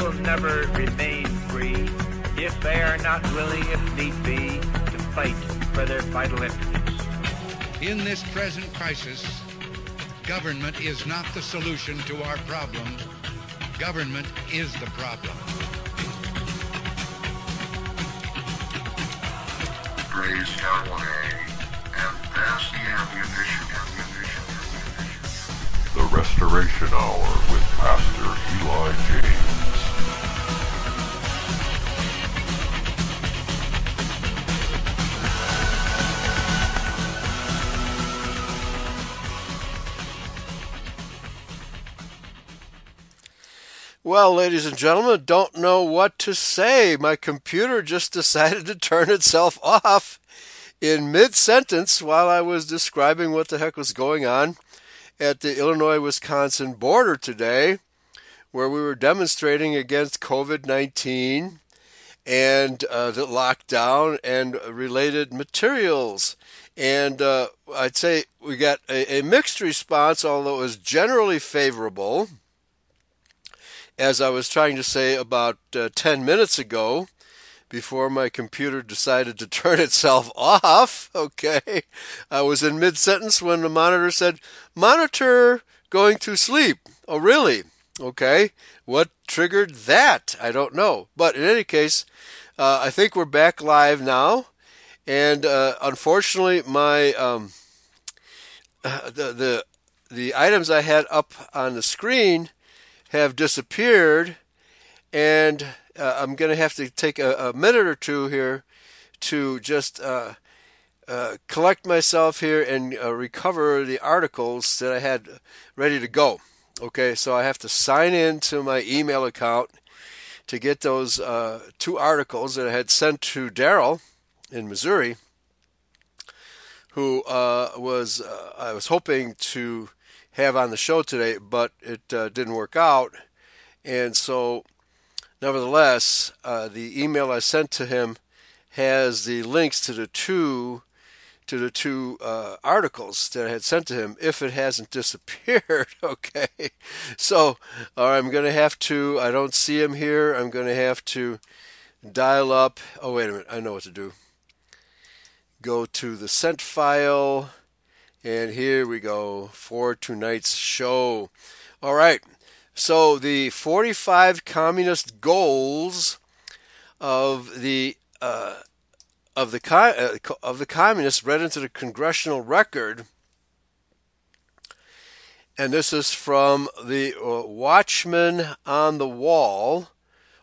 will never remain free if they are not willing, if need be, to fight for their vital interests. In this present crisis, government is not the solution to our problem. Government is the problem. Grace Hallway, and that's the ammunition. The Restoration Hour with Pastor Eli James. Well, ladies and gentlemen, don't know what to say. My computer just decided to turn itself off in mid sentence while I was describing what the heck was going on at the Illinois Wisconsin border today, where we were demonstrating against COVID 19 and uh, the lockdown and related materials. And uh, I'd say we got a, a mixed response, although it was generally favorable as I was trying to say about uh, 10 minutes ago, before my computer decided to turn itself off, okay, I was in mid sentence when the monitor said, Monitor going to sleep. Oh, really? Okay. What triggered that? I don't know. But in any case, uh, I think we're back live now. And uh, unfortunately, my um, uh, the, the the items I had up on the screen have disappeared, and uh, I'm going to have to take a, a, minute or two here to just uh, uh, collect myself here and uh, recover the articles that I had ready to go. Okay, so I have to sign in to my email account to get those uh, two articles that I had sent to Daryl in Missouri, who uh, was I was hoping to have on the show today, but it uh, didn't work out. And so, nevertheless, uh, the email I sent to him has the links to the two to the two uh, articles that I had sent to him. If it hasn't disappeared, okay. So, I'm going to have to. I don't see him here. I'm going to have to dial up. Oh, wait a minute. I know what to do. Go to the sent file and here we go for tonight's show. All right. So the 45 communist goals of the uh, of the uh, of the communists read into the congressional record, and this is from the uh, Watchman on the Wall.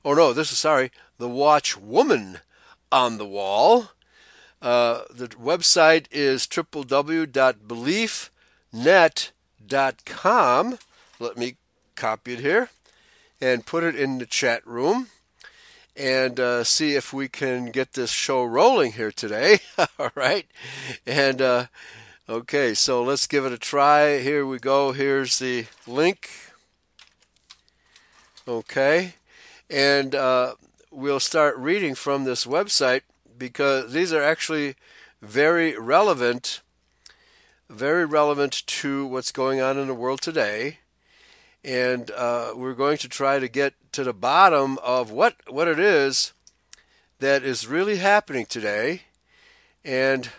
Oh no, this is sorry, the Watchwoman on the Wall. Uh, the website is www.beliefnet.com. Let me copy it here and put it in the chat room and uh, see if we can get this show rolling here today. All right. And uh, okay, so let's give it a try. Here we go. Here's the link. Okay. And uh, we'll start reading from this website because these are actually very relevant, very relevant to what's going on in the world today. And uh, we're going to try to get to the bottom of what, what it is that is really happening today and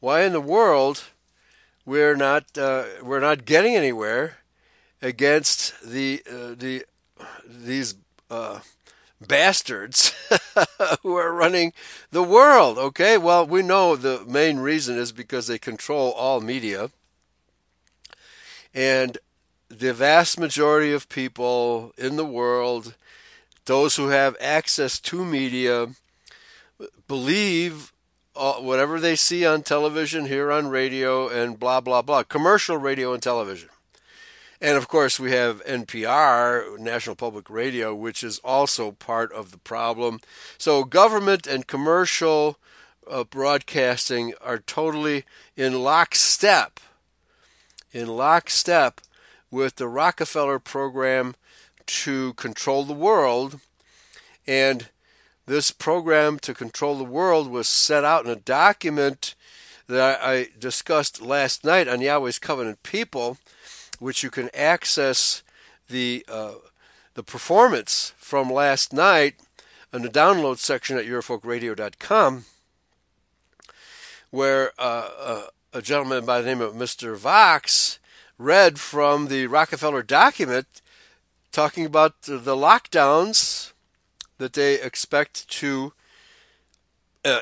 why in the world we're not, uh, we're not getting anywhere against the, uh, the, these uh, bastards who are running the world. Okay, well, we know the main reason is because they control all media. And the vast majority of people in the world, those who have access to media, believe uh, whatever they see on television, hear on radio, and blah, blah, blah. Commercial radio and television. And of course, we have NPR, National Public Radio, which is also part of the problem. So, government and commercial uh, broadcasting are totally in lockstep, in lockstep with the Rockefeller program to control the world. And this program to control the world was set out in a document that I discussed last night on Yahweh's Covenant People which you can access the uh, the performance from last night in the download section at EurofolkRadio.com, where uh, uh, a gentleman by the name of Mr. Vox read from the Rockefeller document talking about the lockdowns that they expect to uh,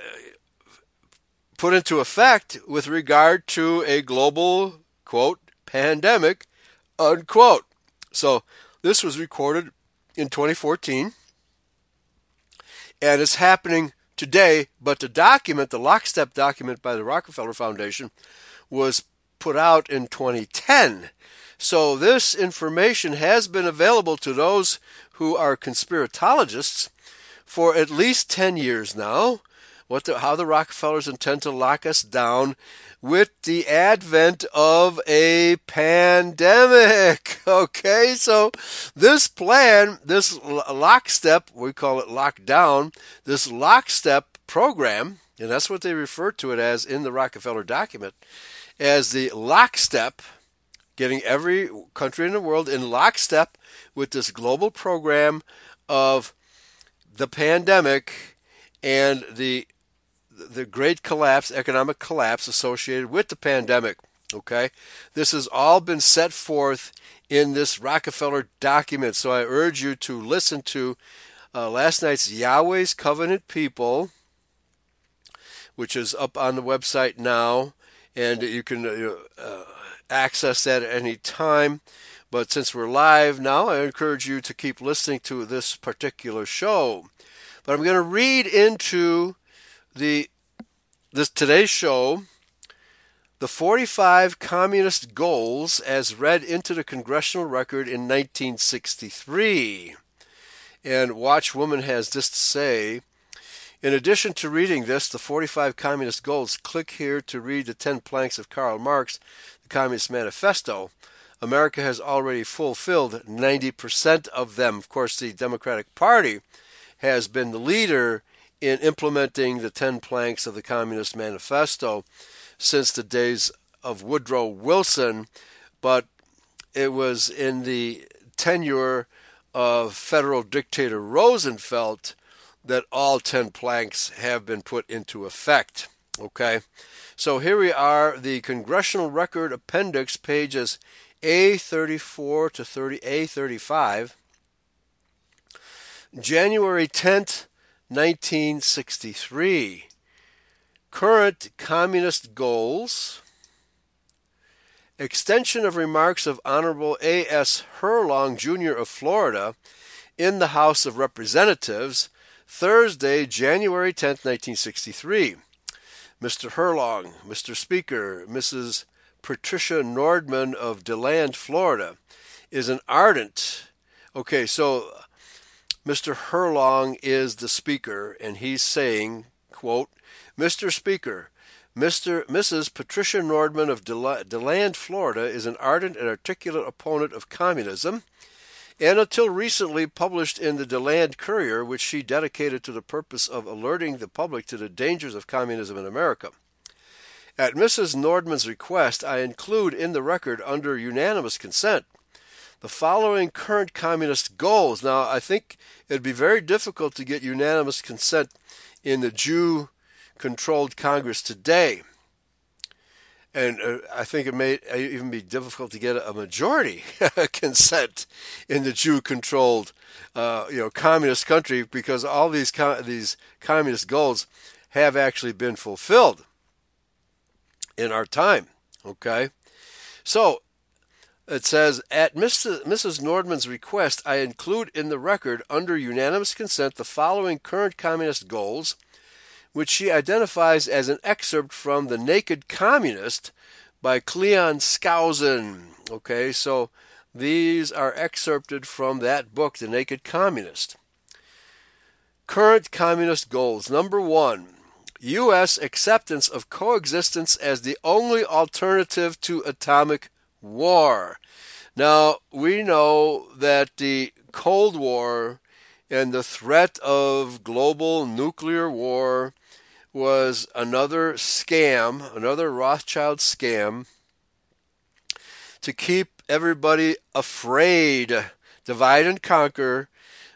put into effect with regard to a global, quote, pandemic, unquote. So this was recorded in 2014 and it's happening today, but the document, the lockstep document by the Rockefeller Foundation, was put out in 2010. So this information has been available to those who are conspiratologists for at least 10 years now. What the, how the Rockefellers intend to lock us down with the advent of a pandemic. Okay, so this plan, this lockstep, we call it lockdown, this lockstep program, and that's what they refer to it as in the Rockefeller document, as the lockstep, getting every country in the world in lockstep with this global program of the pandemic and the the great collapse, economic collapse associated with the pandemic. Okay, this has all been set forth in this Rockefeller document. So I urge you to listen to uh, last night's Yahweh's Covenant People, which is up on the website now, and you can uh, uh, access that at any time. But since we're live now, I encourage you to keep listening to this particular show. But I'm going to read into the this today's show the 45 communist goals as read into the congressional record in 1963. And watch woman has this to say. In addition to reading this, the 45 communist goals, click here to read the 10 planks of Karl Marx, the Communist Manifesto. America has already fulfilled 90% of them. Of course, the Democratic Party has been the leader in implementing the 10 planks of the Communist Manifesto since the days of Woodrow Wilson, but it was in the tenure of federal dictator Rosenfeld that all 10 planks have been put into effect. Okay, so here we are, the Congressional Record Appendix, pages A34 to 30, A35. January 10th, 1963. Current Communist Goals. Extension of remarks of Honorable A.S. Herlong, Jr. of Florida, in the House of Representatives, Thursday, January 10, 1963. Mr. Herlong, Mr. Speaker, Mrs. Patricia Nordman of DeLand, Florida, is an ardent. Okay, so Mr. Herlong is the speaker, and he's saying, quote, Mr. Speaker, Mr. Mrs. Patricia Nordman of DeLand, Florida, is an ardent and articulate opponent of communism, and until recently published in the DeLand Courier, which she dedicated to the purpose of alerting the public to the dangers of communism in America. At Mrs. Nordman's request, I include in the record, under unanimous consent, the following current communist goals. Now, I think it'd be very difficult to get unanimous consent in the Jew controlled Congress today. And uh, I think it may even be difficult to get a majority consent in the Jew controlled uh, you know, communist country because all these, these communist goals have actually been fulfilled in our time. Okay? So it says, At Mrs. Nordman's request, I include in the record, under unanimous consent, the following current communist goals, which she identifies as an excerpt from The Naked Communist by Cleon Skousen. Okay, so these are excerpted from that book, The Naked Communist. Current communist goals. Number one, U.S. acceptance of coexistence as the only alternative to atomic war. Now, we know that the Cold War and the threat of global nuclear war was another scam, another Rothschild scam to keep everybody afraid, divide and conquer,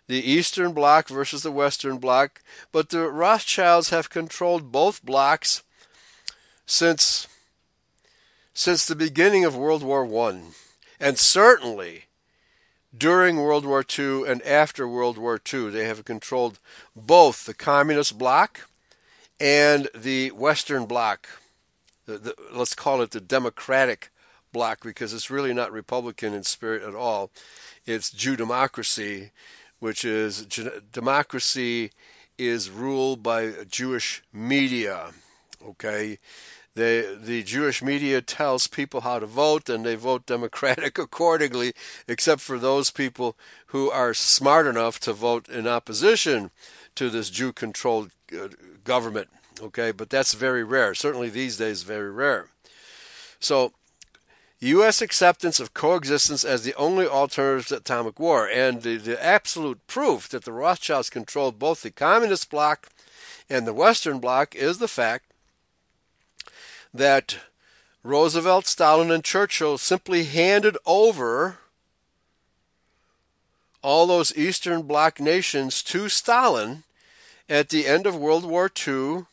the Eastern Bloc versus the Western Bloc, but the Rothschilds have controlled both blocs since since the beginning of World War I, and certainly during World War II and after World War II, they have controlled both the Communist Bloc and the Western Bloc. The, the, let's call it the Democratic Bloc because it's really not Republican in spirit at all. It's Jew democracy, which is democracy is ruled by Jewish media. Okay, they, the Jewish media tells people how to vote, and they vote Democratic accordingly, except for those people who are smart enough to vote in opposition to this Jew controlled uh, government. Okay, but that's very rare. Certainly these days, very rare. So, U.S. acceptance of coexistence as the only alternative to atomic war, and the, the absolute proof that the Rothschilds controlled both the communist bloc and the Western bloc is the fact that Roosevelt, Stalin, and Churchill simply handed over all those Eastern Bloc nations to Stalin at the end of World War II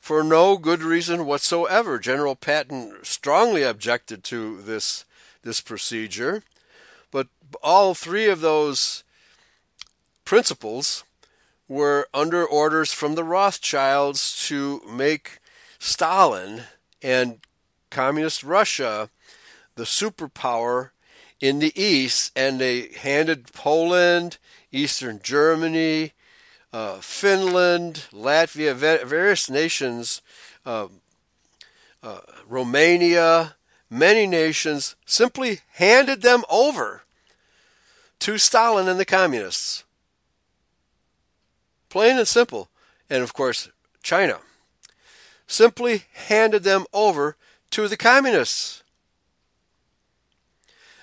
for no good reason whatsoever. General Patton strongly objected to this this procedure, but all three of those principals were under orders from the Rothschilds to make Stalin and communist Russia the superpower in the east, and they handed Poland, Eastern Germany, uh, Finland, Latvia, various nations, uh, uh, Romania, many nations simply handed them over to Stalin and the communists. Plain and simple. And of course, China simply handed them over to the communists.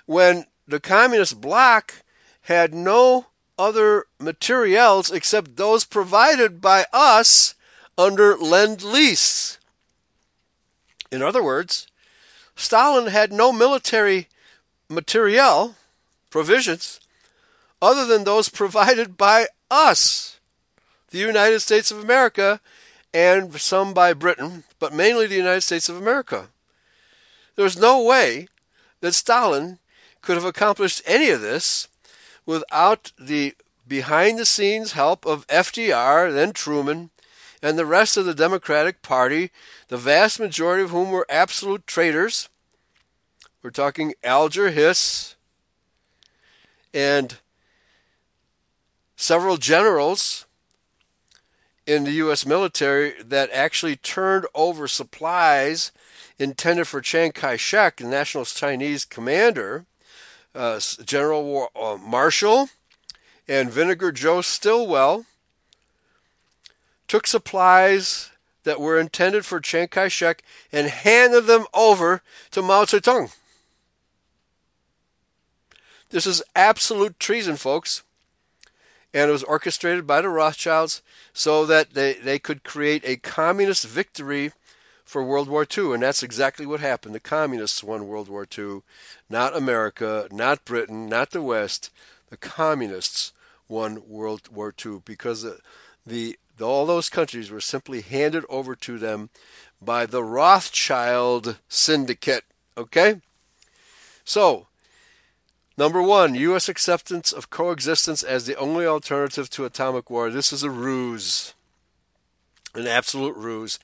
When the communist bloc had no other materials except those provided by us under Lend Lease. In other words, Stalin had no military materiel provisions other than those provided by us, the United States of America, and some by Britain, but mainly the United States of America. There's no way that Stalin could have accomplished any of this without the behind the scenes help of FDR, then Truman, and the rest of the Democratic Party, the vast majority of whom were absolute traitors. We're talking Alger Hiss and several generals in the U.S. military that actually turned over supplies intended for Chiang Kai shek, the National Chinese commander, uh, General uh, Marshall, and Vinegar Joe Stilwell took supplies that were intended for Chiang Kai shek and handed them over to Mao Zedong. This is absolute treason, folks and it was orchestrated by the Rothschilds so that they, they could create a communist victory for World War II. And that's exactly what happened. The communists won World War II, not America, not Britain, not the West. The communists won World War II because the, the, all those countries were simply handed over to them by the Rothschild syndicate. Okay? So, Number one, U.S. acceptance of coexistence as the only alternative to atomic war. This is a ruse, an absolute ruse.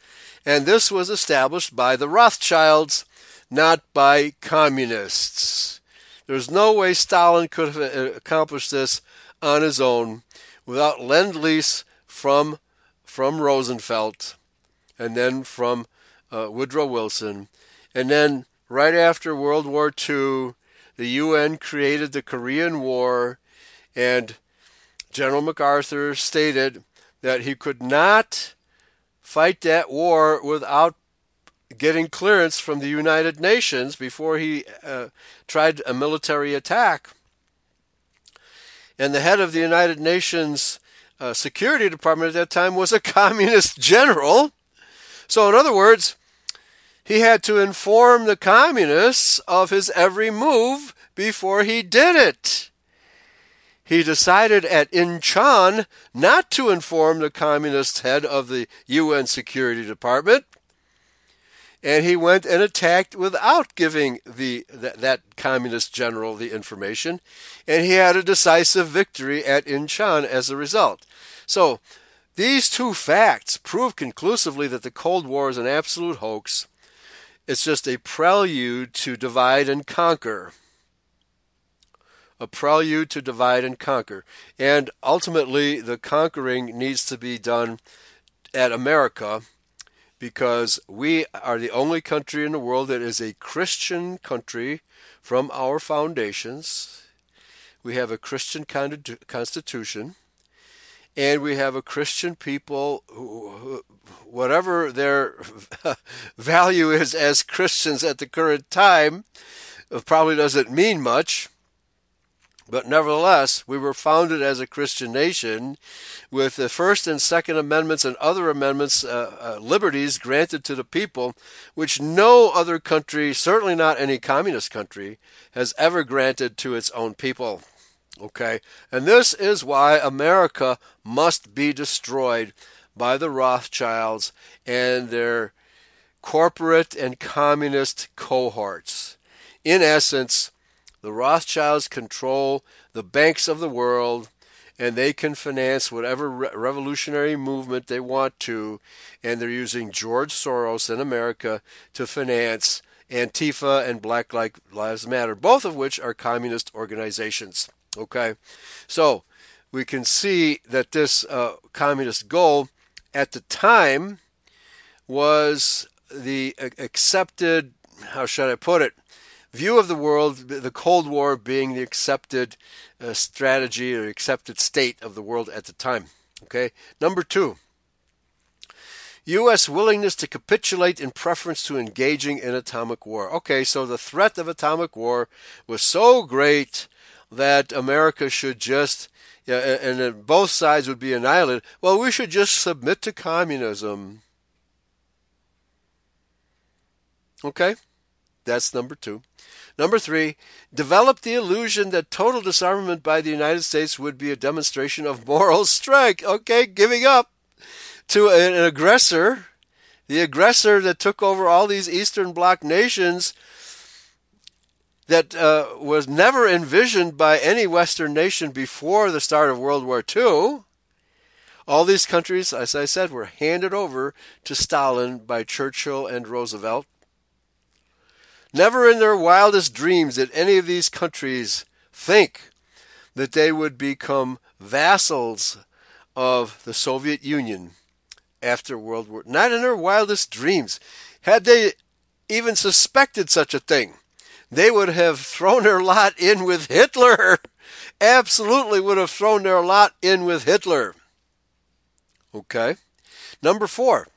And this was established by the Rothschilds, not by communists. There's no way Stalin could have uh, accomplished this on his own without lend lease from, from Roosevelt and then from uh, Woodrow Wilson. And then right after World War II, the UN created the Korean War, and General MacArthur stated that he could not fight that war without getting clearance from the United Nations before he uh, tried a military attack. And the head of the United Nations uh, Security Department at that time was a communist general. So, in other words, he had to inform the communists of his every move before he did it. he decided at Incheon not to inform the communist head of the UN Security Department. And he went and attacked without giving the that, that communist general the information, and he had a decisive victory at Incheon as a result. So, these two facts prove conclusively that the Cold War is an absolute hoax. It's just a prelude to divide and conquer a prelude to divide and conquer. And ultimately, the conquering needs to be done at America because we are the only country in the world that is a Christian country from our foundations. We have a Christian constitution, and we have a Christian people who, whatever value is as Christians at the current time, probably doesn't mean much but nevertheless, we were founded as a Christian nation with the First and Second Amendments and other amendments, uh, uh, liberties granted to the people, which no other country, certainly not any communist country, has ever granted to its own people. Okay? And this is why America must be destroyed by the Rothschilds and their corporate and communist cohorts. In essence, the Rothschilds control the banks of the world and they can finance whatever re- revolutionary movement they want to. And they're using George Soros in America to finance Antifa and Black Lives Matter, both of which are communist organizations. Okay? So we can see that this uh, communist goal at the time was the accepted, how should I put it, view of the world, the Cold War being the accepted uh, strategy or accepted state of the world at the time. Okay. Number two, U.S. willingness to capitulate in preference to engaging in atomic war. Okay, so the threat of atomic war was so great that America should just, yeah, and then both sides would be annihilated. Well, we should just submit to communism. Okay, that's number two. Number three, develop the illusion that total disarmament by the United States would be a demonstration of moral strength. Okay, giving up to an aggressor, the aggressor that took over all these Eastern Bloc nations that uh, was never envisioned by any Western nation before the start of World War II. All these countries, as I said, were handed over to Stalin by Churchill and Roosevelt. Never in their wildest dreams did any of these countries think that they would become vassals of the Soviet Union after World War. Not in their wildest dreams. Had they even suspected such a thing, they would have thrown their lot in with Hitler. Absolutely would have thrown their lot in with Hitler. Okay. Number four,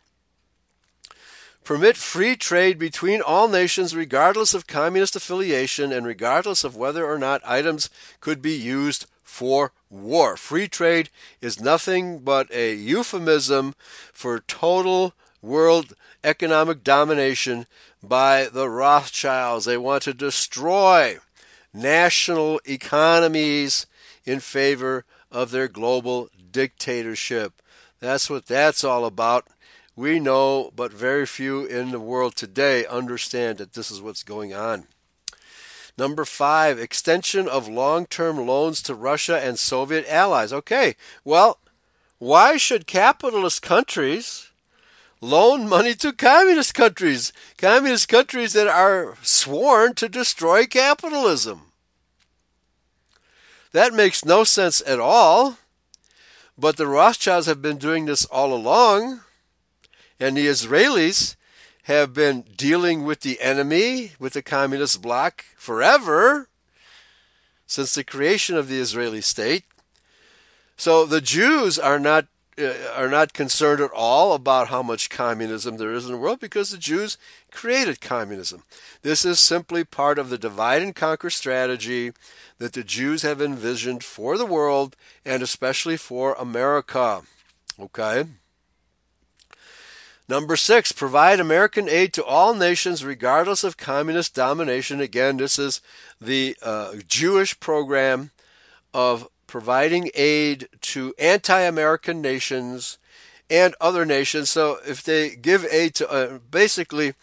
permit free trade between all nations regardless of communist affiliation and regardless of whether or not items could be used for war. Free trade is nothing but a euphemism for total world economic domination by the Rothschilds. They want to destroy national economies in favor of their global dictatorship. That's what that's all about. We know, but very few in the world today understand that this is what's going on. Number five, extension of long term loans to Russia and Soviet allies. Okay, well, why should capitalist countries loan money to communist countries? Communist countries that are sworn to destroy capitalism. That makes no sense at all. But the Rothschilds have been doing this all along. And the Israelis have been dealing with the enemy, with the communist bloc, forever, since the creation of the Israeli state. So the Jews are not uh, are not concerned at all about how much communism there is in the world because the Jews created communism. This is simply part of the divide and conquer strategy that the Jews have envisioned for the world and especially for America. Okay? Number six, provide American aid to all nations regardless of communist domination. Again, this is the uh, Jewish program of providing aid to anti American nations and other nations. So if they give aid to uh, basically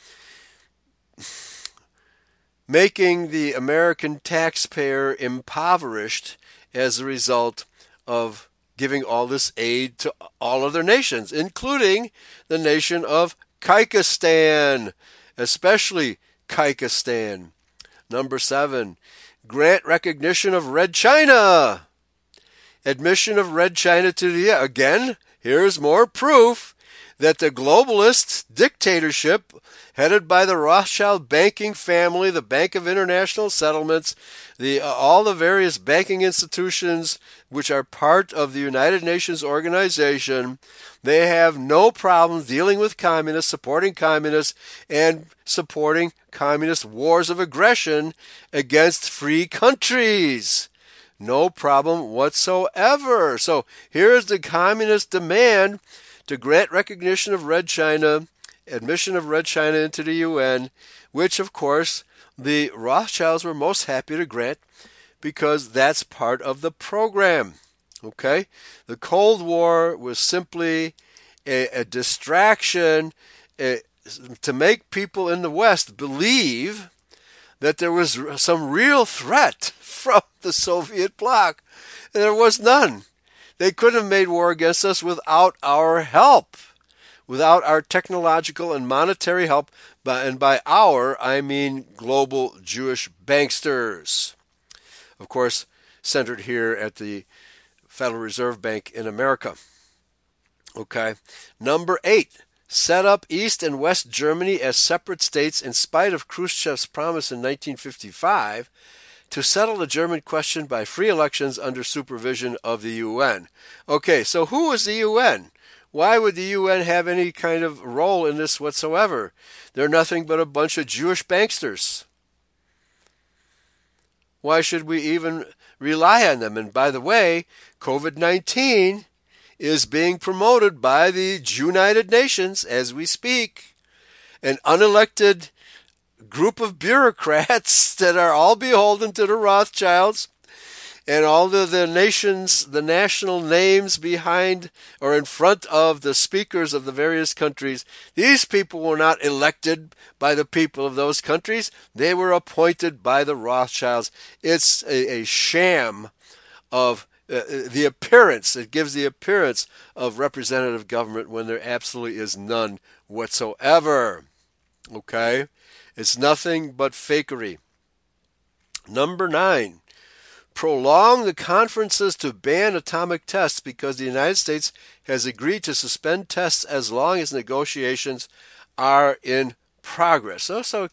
making the American taxpayer impoverished as a result of giving all this aid to all other nations, including the nation of Kyrgyzstan, especially Kyrgyzstan. Number seven, grant recognition of Red China. Admission of Red China to the again. Here's more proof that the globalist dictatorship headed by the Rothschild banking family, the Bank of International Settlements, the uh, all the various banking institutions which are part of the United Nations organization, they have no problem dealing with communists, supporting communists, and supporting communist wars of aggression against free countries. No problem whatsoever. So here's the communist demand to grant recognition of Red China admission of Red China into the UN, which, of course, the Rothschilds were most happy to grant because that's part of the program. Okay? The Cold War was simply a, a distraction a, to make people in the West believe that there was some real threat from the Soviet bloc. And there was none. They couldn't have made war against us without our help without our technological and monetary help, and by our, I mean global Jewish banksters. Of course, centered here at the Federal Reserve Bank in America. Okay. Number eight, set up East and West Germany as separate states in spite of Khrushchev's promise in 1955 to settle the German question by free elections under supervision of the UN. Okay, so who is the UN? Why would the UN have any kind of role in this whatsoever? They're nothing but a bunch of Jewish banksters. Why should we even rely on them? And by the way, COVID 19 is being promoted by the United Nations as we speak. An unelected group of bureaucrats that are all beholden to the Rothschilds and all of the nations, the national names behind or in front of the speakers of the various countries, these people were not elected by the people of those countries. They were appointed by the Rothschilds. It's a, a sham of uh, the appearance, it gives the appearance of representative government when there absolutely is none whatsoever. Okay? It's nothing but fakery. Number nine, prolong the conferences to ban atomic tests because the United States has agreed to suspend tests as long as negotiations are in progress. Also,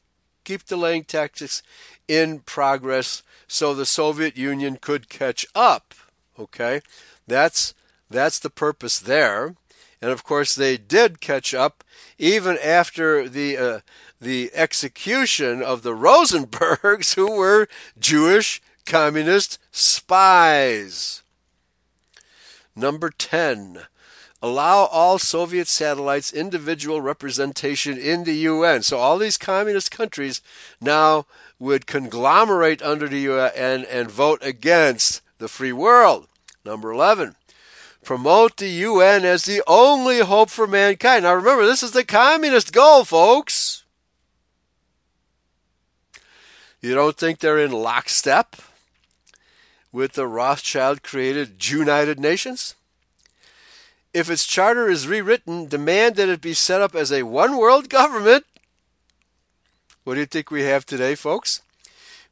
keep delaying tactics in progress so the Soviet Union could catch up. Okay, that's that's the purpose there. And of course, they did catch up even after the uh, the execution of the Rosenbergs, who were Jewish communist spies. Number 10. Allow all Soviet satellites individual representation in the UN. So all these communist countries now would conglomerate under the UN and vote against the free world. Number 11 promote the UN as the only hope for mankind. Now remember, this is the communist goal, folks. You don't think they're in lockstep? With the Rothschild created United Nations? If its charter is rewritten, demand that it be set up as a one world government. What do you think we have today, folks?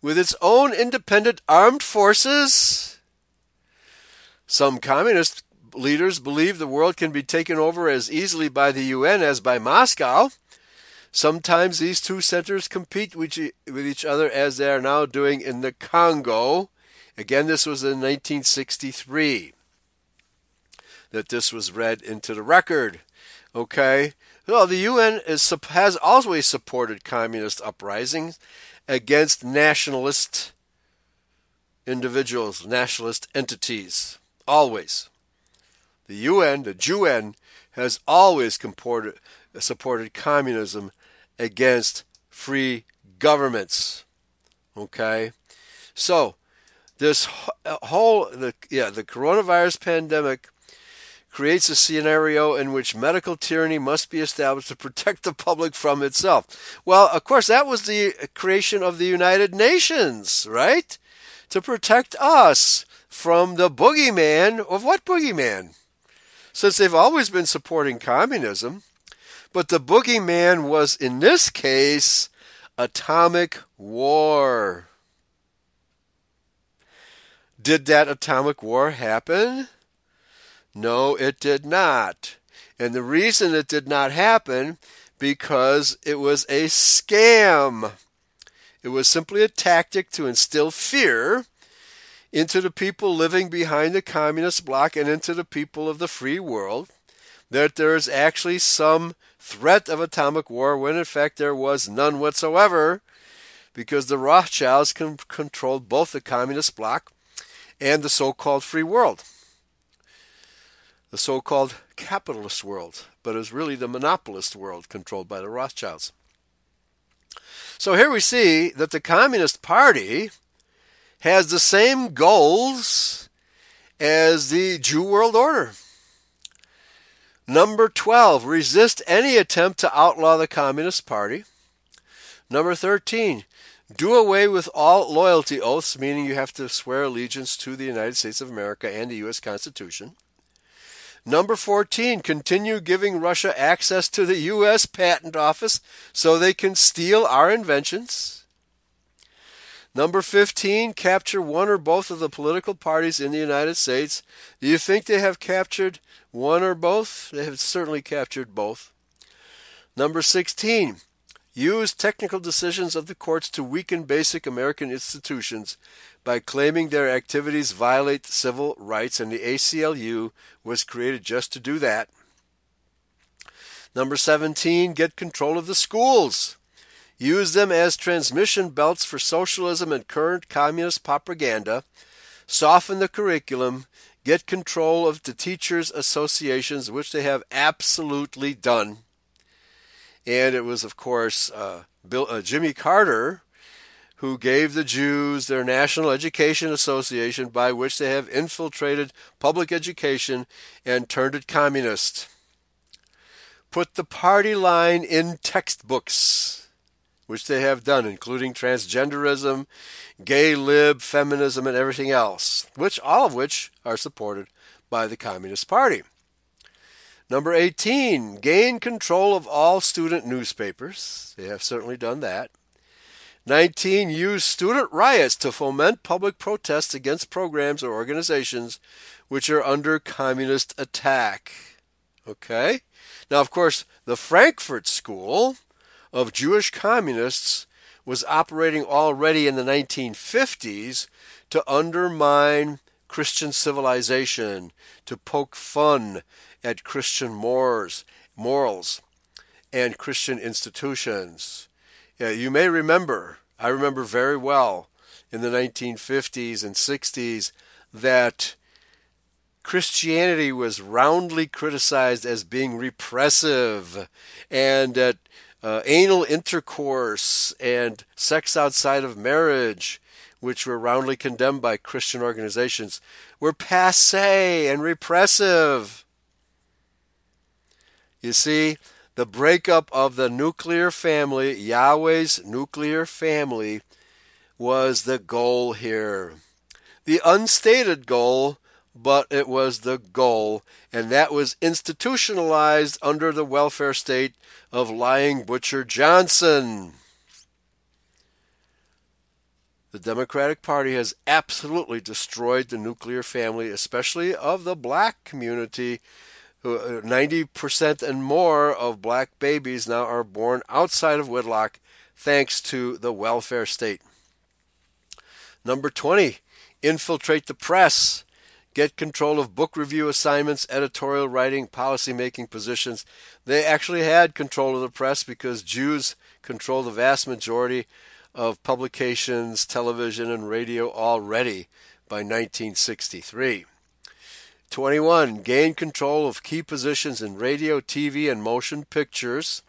With its own independent armed forces? Some communist leaders believe the world can be taken over as easily by the UN as by Moscow. Sometimes these two centers compete with each other as they are now doing in the Congo Again, this was in 1963 that this was read into the record. Okay? Well, the UN is, has always supported communist uprisings against nationalist individuals, nationalist entities. Always. The UN, the UN, has always supported communism against free governments. Okay? So, this uh, whole the yeah the coronavirus pandemic creates a scenario in which medical tyranny must be established to protect the public from itself. Well, of course, that was the uh, creation of the United Nations, right? To protect us from the boogeyman of what boogeyman? Since they've always been supporting communism, but the boogeyman was, in this case, atomic war. Did that atomic war happen? No, it did not. And the reason it did not happen because it was a scam. It was simply a tactic to instill fear into the people living behind the communist bloc and into the people of the free world that there is actually some threat of atomic war when in fact there was none whatsoever because the Rothschilds controlled both the communist bloc and the so called free world the so called capitalist world, but is really the monopolist world controlled by the Rothschilds. So here we see that the Communist Party has the same goals as the Jew World Order. Number 12, resist any attempt to outlaw the Communist Party. Number 13, do away with all loyalty oaths, meaning you have to swear allegiance to the United States of America and the U.S. Constitution. Number 14, continue giving Russia access to the U.S. Patent Office so they can steal our inventions. Number 15, capture one or both of the political parties in the United States. Do you think they have captured one or both? They have certainly captured both. Number 16, use technical decisions of the courts to weaken basic American institutions by claiming their activities violate civil rights, and the ACLU was created just to do that. Number 17, get control of the schools. Use them as transmission belts for socialism and current communist propaganda. Soften the curriculum. Get control of the teachers' associations, which they have absolutely done. And it was, of course, uh, Bill, uh, Jimmy Carter who gave the Jews their National Education Association by which they have infiltrated public education and turned it communist. Put the party line in textbooks, which they have done, including transgenderism, gay lib, feminism, and everything else, which all of which are supported by the Communist Party. Number 18, gain control of all student newspapers. They have certainly done that. 19. Use student riots to foment public protests against programs or organizations which are under communist attack. Okay? Now, of course, the Frankfurt School of Jewish communists was operating already in the 1950s to undermine Christian civilization, to poke fun at Christian morals, morals and Christian institutions. Yeah, you may remember, I remember very well in the 1950s and 60s that Christianity was roundly criticized as being repressive and that uh, anal intercourse and sex outside of marriage, which were roundly condemned by Christian organizations, were passe and repressive. You see, the breakup of the nuclear family, Yahweh's nuclear family, was the goal here. The unstated goal, but it was the goal, and that was institutionalized under the welfare state of lying butcher Johnson. The Democratic Party has absolutely destroyed the nuclear family, especially of the black community 90% uh, and more of black babies now are born outside of wedlock thanks to the welfare state. Number 20, infiltrate the press. Get control of book review assignments, editorial writing, policy making positions. They actually had control of the press because Jews control the vast majority of publications, television, and radio already by 1963. 21. Gain control of key positions in radio, TV, and motion pictures.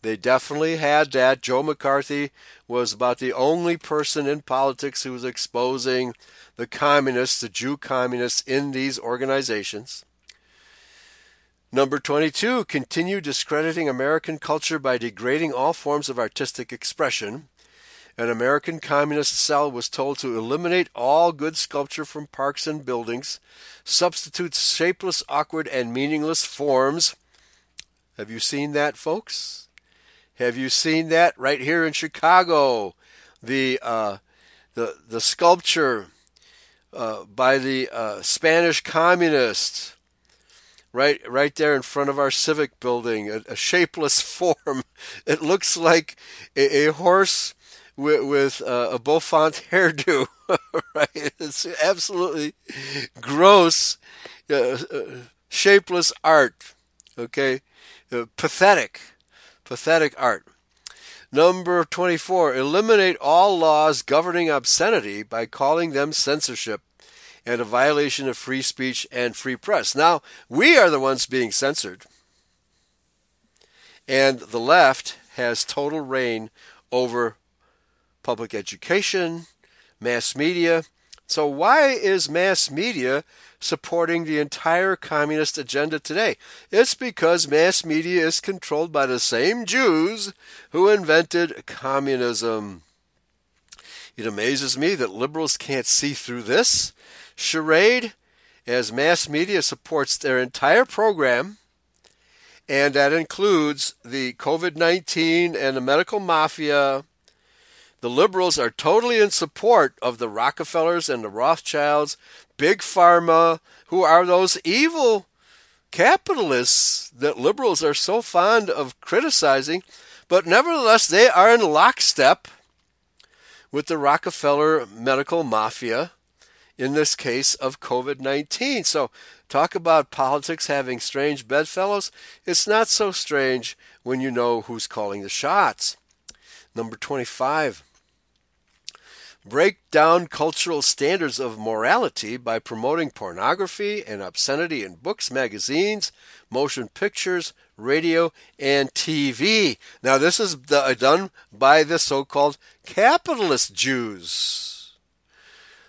They definitely had that. Joe McCarthy was about the only person in politics who was exposing the communists, the Jew communists in these organizations. Number 22, continue discrediting American culture by degrading all forms of artistic expression. An American communist cell was told to eliminate all good sculpture from parks and buildings, substitute shapeless, awkward, and meaningless forms. Have you seen that, folks? Have you seen that right here in Chicago? The uh, the the sculpture uh, by the uh, Spanish communists, right right there in front of our civic building, a, a shapeless form. It looks like a, a horse with, with uh, a bouffant hairdo. right? It's absolutely gross, uh, uh, shapeless art. Okay, uh, pathetic, pathetic art. Number 24, eliminate all laws governing obscenity by calling them censorship and a violation of free speech and free press. Now, we are the ones being censored. And the left has total reign over public education, mass media. So, why is mass media supporting the entire communist agenda today? It's because mass media is controlled by the same Jews who invented communism. It amazes me that liberals can't see through this charade as mass media supports their entire program, and that includes the COVID 19 and the medical mafia the liberals are totally in support of the Rockefellers and the Rothschilds, Big Pharma, who are those evil capitalists that liberals are so fond of criticizing, but nevertheless they are in lockstep with the Rockefeller medical mafia in this case of COVID 19. So, talk about politics having strange bedfellows. It's not so strange when you know who's calling the shots. Number 25 break down cultural standards of morality by promoting pornography and obscenity in books, magazines, motion pictures, radio, and TV. Now, this is uh, done by the so called capitalist Jews.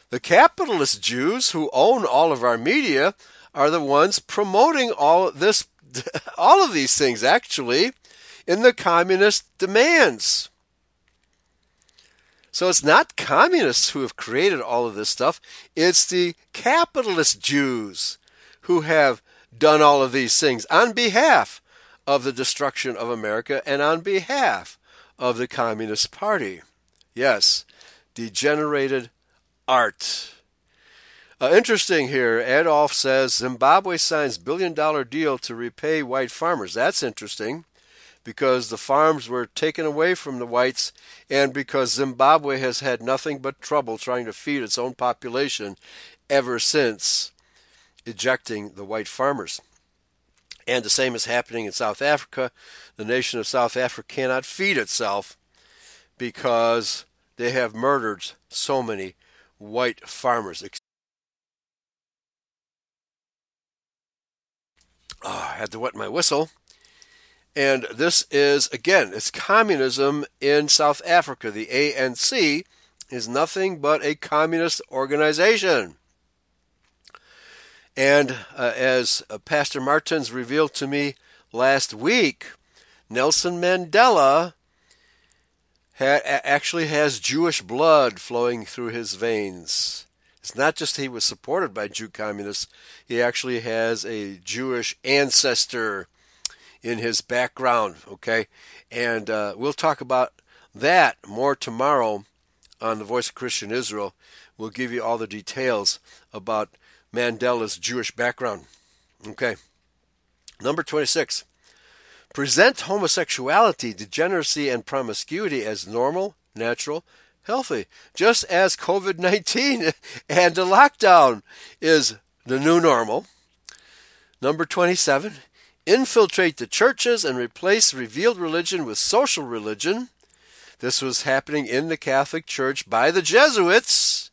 The capitalist Jews who own all of our media are the ones promoting all this all of these things actually in the communist demands. So it's not communists who have created all of this stuff, it's the capitalist Jews who have done all of these things on behalf of the destruction of America and on behalf of the Communist Party. Yes, degenerated art. Uh, interesting here, Adolf says Zimbabwe signs billion dollar deal to repay white farmers. That's interesting because the farms were taken away from the whites and because Zimbabwe has had nothing but trouble trying to feed its own population ever since ejecting the white farmers. And the same is happening in South Africa. The nation of South Africa cannot feed itself because they have murdered so many white farmers. Oh, I had to wet my whistle. And this is, again, it's communism in South Africa. The ANC is nothing but a communist organization. And uh, as uh, Pastor Martins revealed to me last week, Nelson Mandela ha- actually has Jewish blood flowing through his veins. It's not just he was supported by Jew communists, he actually has a Jewish ancestor in his background. Okay, and uh, we'll talk about that more tomorrow on the Voice of Christian Israel. We'll give you all the details about Mandela's Jewish background. Okay, number twenty-six. Present homosexuality, degeneracy, and promiscuity as normal, natural, healthy, just as COVID 19 and the lockdown is the new normal. Number 27, infiltrate the churches and replace revealed religion with social religion. This was happening in the Catholic Church by the Jesuits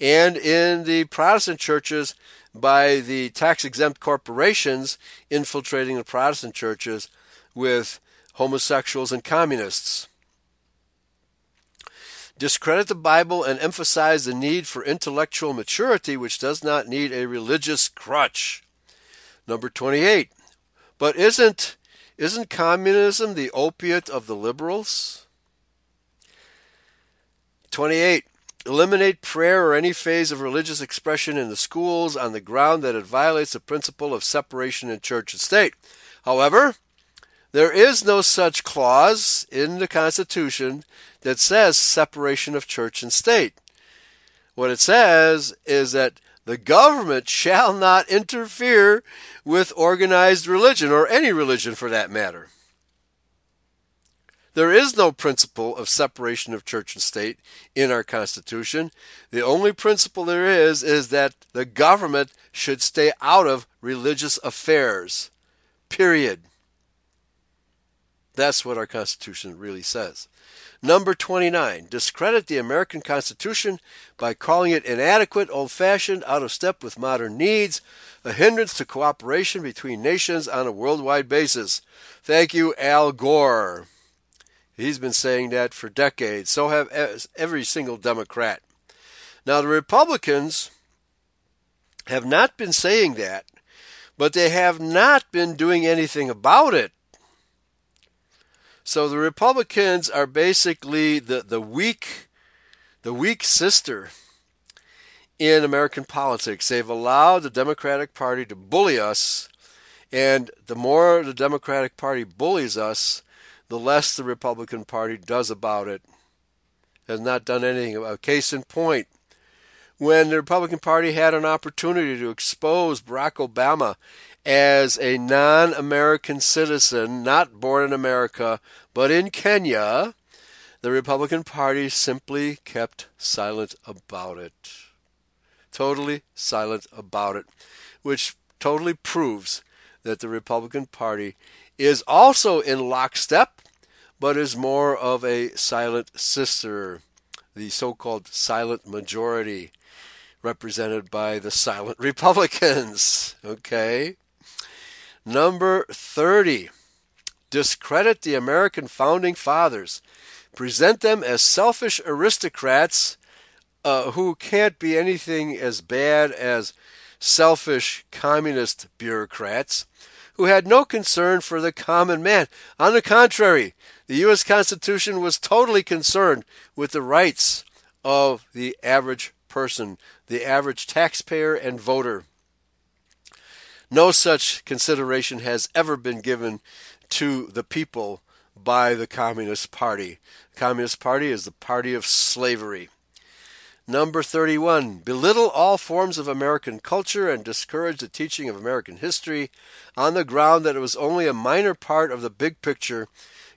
and in the Protestant churches by the tax exempt corporations infiltrating the Protestant churches with homosexuals, and communists. Discredit the Bible and emphasize the need for intellectual maturity, which does not need a religious crutch. Number 28. But isn't isn't communism the opiate of the liberals? 28. Eliminate prayer or any phase of religious expression in the schools on the ground that it violates the principle of separation in church and state. However, there is no such clause in the Constitution that says separation of church and state. What it says is that the government shall not interfere with organized religion, or any religion for that matter. There is no principle of separation of church and state in our Constitution. The only principle there is is that the government should stay out of religious affairs. Period. That's what our Constitution really says. Number 29. Discredit the American Constitution by calling it inadequate, old fashioned, out of step with modern needs, a hindrance to cooperation between nations on a worldwide basis. Thank you, Al Gore. He's been saying that for decades. So have every single Democrat. Now, the Republicans have not been saying that, but they have not been doing anything about it. So the Republicans are basically the, the weak the weak sister in American politics. They've allowed the Democratic Party to bully us, and the more the Democratic Party bullies us, the less the Republican Party does about it. Has not done anything about it. Case in point, when the Republican Party had an opportunity to expose Barack Obama as a non American citizen, not born in America, but in Kenya, the Republican Party simply kept silent about it. Totally silent about it, which totally proves that the Republican Party is also in lockstep, but is more of a silent sister, the so called silent majority, represented by the silent Republicans. Okay? Number 30. Discredit the American founding fathers. Present them as selfish aristocrats uh, who can't be anything as bad as selfish communist bureaucrats who had no concern for the common man. On the contrary, the U.S. Constitution was totally concerned with the rights of the average person, the average taxpayer and voter. No such consideration has ever been given to the people by the Communist Party. The Communist Party is the party of slavery. Number 31. Belittle all forms of American culture and discourage the teaching of American history on the ground that it was only a minor part of the big picture.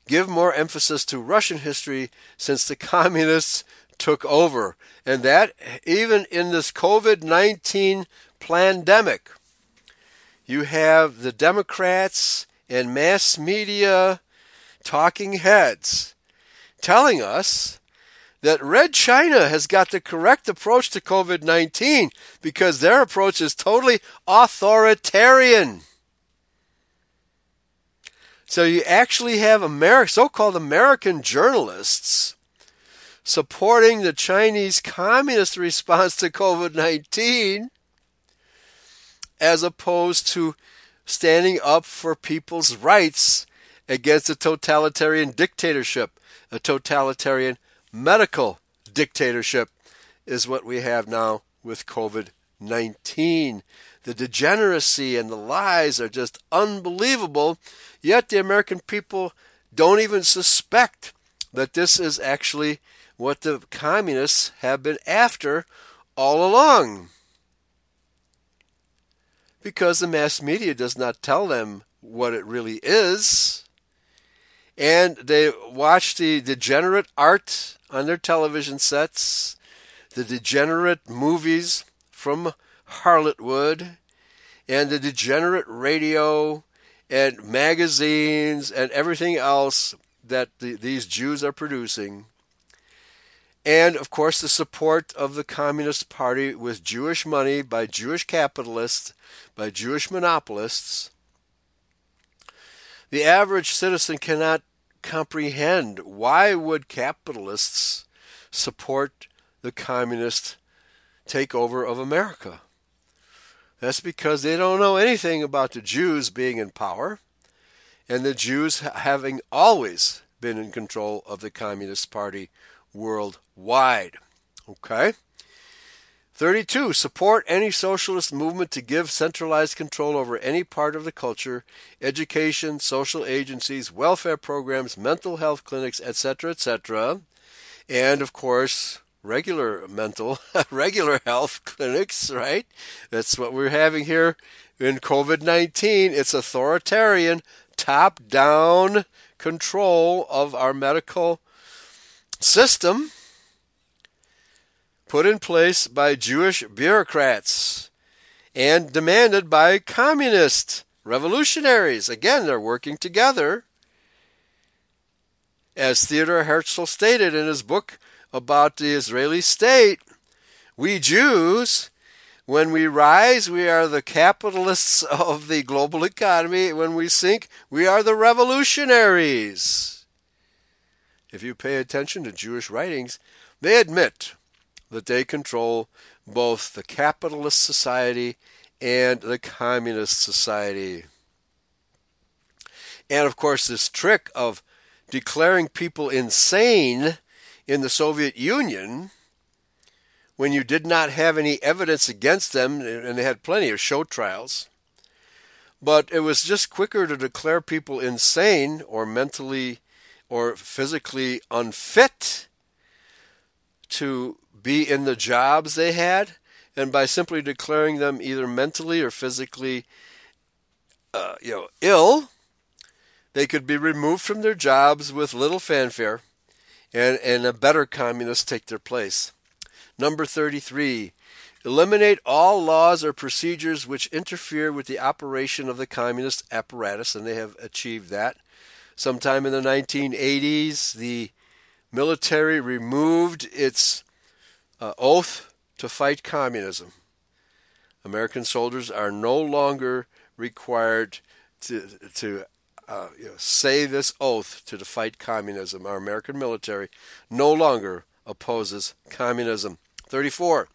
Give more emphasis to Russian history since the communists took over. And that even in this COVID 19 pandemic. You have the Democrats and mass media talking heads telling us that Red China has got the correct approach to COVID 19 because their approach is totally authoritarian. So you actually have so called American journalists supporting the Chinese communist response to COVID 19 as opposed to standing up for people's rights against a totalitarian dictatorship, a totalitarian medical dictatorship is what we have now with COVID 19. The degeneracy and the lies are just unbelievable, yet the American people don't even suspect that this is actually what the communists have been after all along. Because the mass media does not tell them what it really is. And they watch the degenerate art on their television sets, the degenerate movies from Harlotwood, and the degenerate radio and magazines and everything else that the, these Jews are producing. And of course, the support of the Communist Party with Jewish money by Jewish capitalists, by Jewish monopolists. The average citizen cannot comprehend why would capitalists support the communist takeover of America? That's because they don't know anything about the Jews being in power and the Jews having always been in control of the Communist Party worldwide. Okay? 32. Support any socialist movement to give centralized control over any part of the culture, education, social agencies, welfare programs, mental health clinics, etc., etc. And of course, regular mental, regular health clinics, right? That's what we're having here in COVID 19. It's authoritarian, top down control of our medical system put in place by Jewish bureaucrats and demanded by communist revolutionaries. Again, they're working together. As Theodor Herzl stated in his book about the Israeli state, we Jews when we rise, we are the capitalists of the global economy. When we sink, we are the revolutionaries. If you pay attention to Jewish writings, they admit that they control both the capitalist society and the communist society. And of course, this trick of declaring people insane in the Soviet Union when you did not have any evidence against them, and they had plenty of show trials. But it was just quicker to declare people insane or mentally or physically unfit to be in the jobs they had, and by simply declaring them either mentally or physically, uh, you know, ill, they could be removed from their jobs with little fanfare, and and a better communist take their place. Number 33. Eliminate all laws or procedures which interfere with the operation of the communist apparatus, and they have achieved that. Sometime in the 1980s, the military removed its uh, oath to fight communism. American soldiers are no longer required to, to uh, you know, say this oath to fight communism. Our American military no longer opposes communism. 34.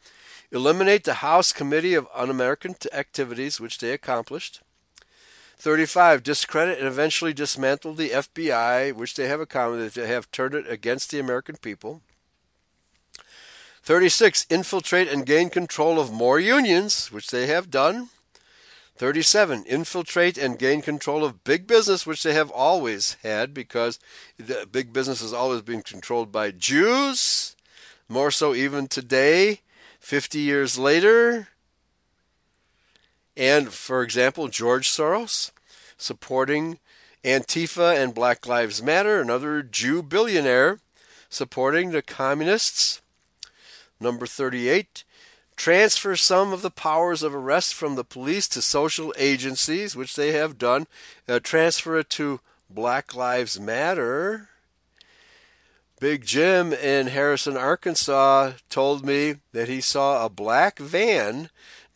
Eliminate the House Committee of Un American Activities, which they accomplished. 35. Discredit and eventually dismantle the FBI, which they have accomplished. They have turned it against the American people. 36. Infiltrate and gain control of more unions, which they have done. 37. Infiltrate and gain control of big business, which they have always had, because the big business has always been controlled by Jews more so even today, 50 years later. And for example, George Soros supporting Antifa and Black Lives Matter, another Jew billionaire supporting the communists. Number 38, transfer some of the powers of arrest from the police to social agencies, which they have done. Uh, transfer it to Black Lives Matter. Big Jim in Harrison, Arkansas told me that he saw a black van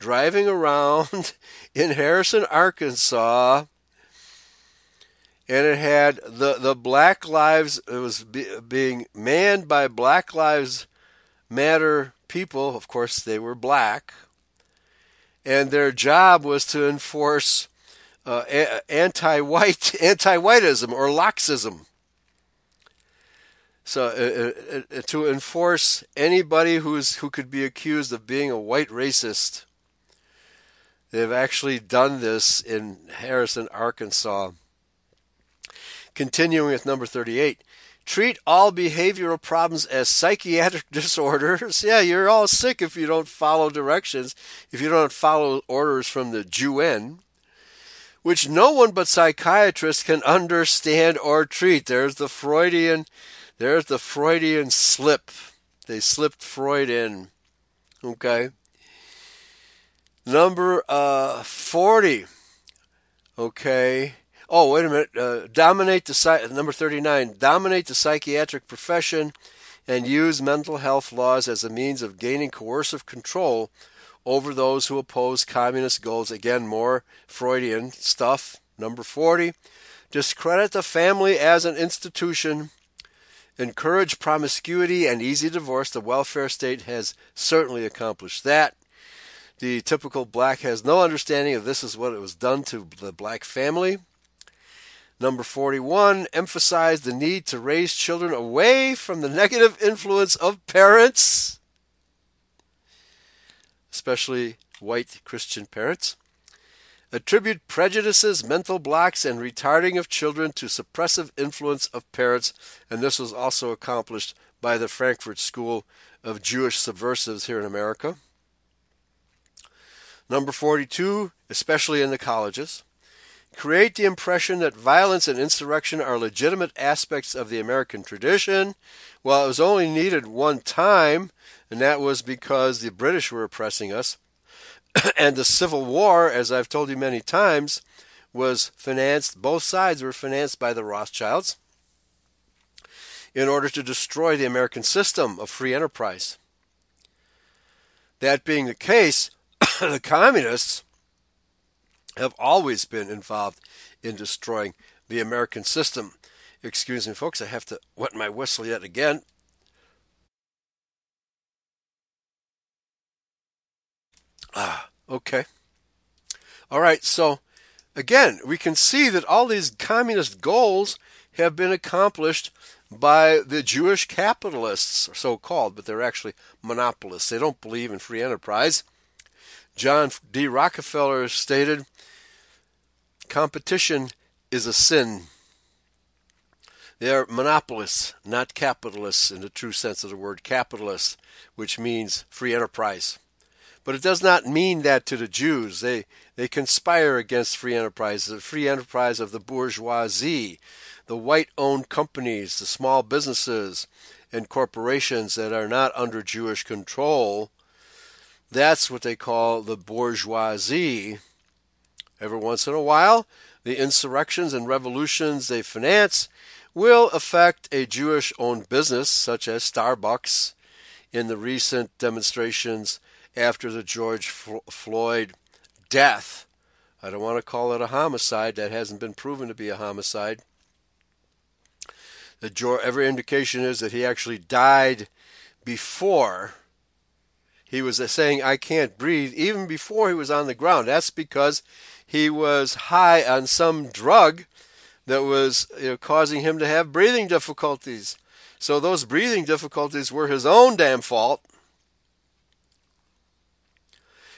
driving around in Harrison, Arkansas, and it had the, the Black Lives, it was be, being manned by Black Lives Matter people. Of course, they were black. And their job was to enforce uh, anti-white, anti-whiteism or laxism. So uh, uh, uh, to enforce anybody who's who could be accused of being a white racist, they've actually done this in Harrison, Arkansas. Continuing with number 38. Treat all behavioral problems as psychiatric disorders. Yeah, you're all sick if you don't follow directions, if you don't follow orders from the UN, which no one but psychiatrists can understand or treat. There's the Freudian there's the Freudian slip. They slipped Freud in. Okay. Number uh, 40. Okay. Oh, wait a minute. Uh, dominate the number 39. Dominate the psychiatric profession and use mental health laws as a means of gaining coercive control over those who oppose communist goals. Again, more Freudian stuff. Number 40 discredit the family as an institution, encourage promiscuity and easy divorce. The welfare state has certainly accomplished that. The typical black has no understanding of this is what it was done to the black family. Number 41, emphasized the need to raise children away from the negative influence of parents, especially white Christian parents. Attribute prejudices, mental blocks, and retarding of children to suppressive influence of parents, and this was also accomplished by the Frankfurt School of Jewish Subversives here in America. Number 42, especially in the colleges, create the impression that violence and insurrection are legitimate aspects of the American tradition. Well, it was only needed one time, and that was because the British were oppressing us. and the Civil War, as I've told you many times, was financed, both sides were financed by the Rothschilds in order to destroy the American system of free enterprise. That being the case, the communists have always been involved in destroying the American system. Excuse me, folks, I have to wet my whistle yet again. Ah, okay. All right, so again, we can see that all these communist goals have been accomplished by the Jewish capitalists, so called, but they're actually monopolists. They don't believe in free enterprise. John D. Rockefeller stated competition is a sin. They are monopolists, not capitalists in the true sense of the word capitalist, which means free enterprise. But it does not mean that to the Jews. They, they conspire against free enterprise, the free enterprise of the bourgeoisie, the white owned companies, the small businesses and corporations that are not under Jewish control that's what they call the bourgeoisie. Every once in a while, the insurrections and revolutions they finance will affect a Jewish owned business such as Starbucks in the recent demonstrations after the George Floyd death. I don't want to call it a homicide. That hasn't been proven to be a homicide. The, every indication is that he actually died before he was saying, I can't breathe, even before he was on the ground. That's because he was high on some drug that was you know, causing him to have breathing difficulties. So those breathing difficulties were his own damn fault.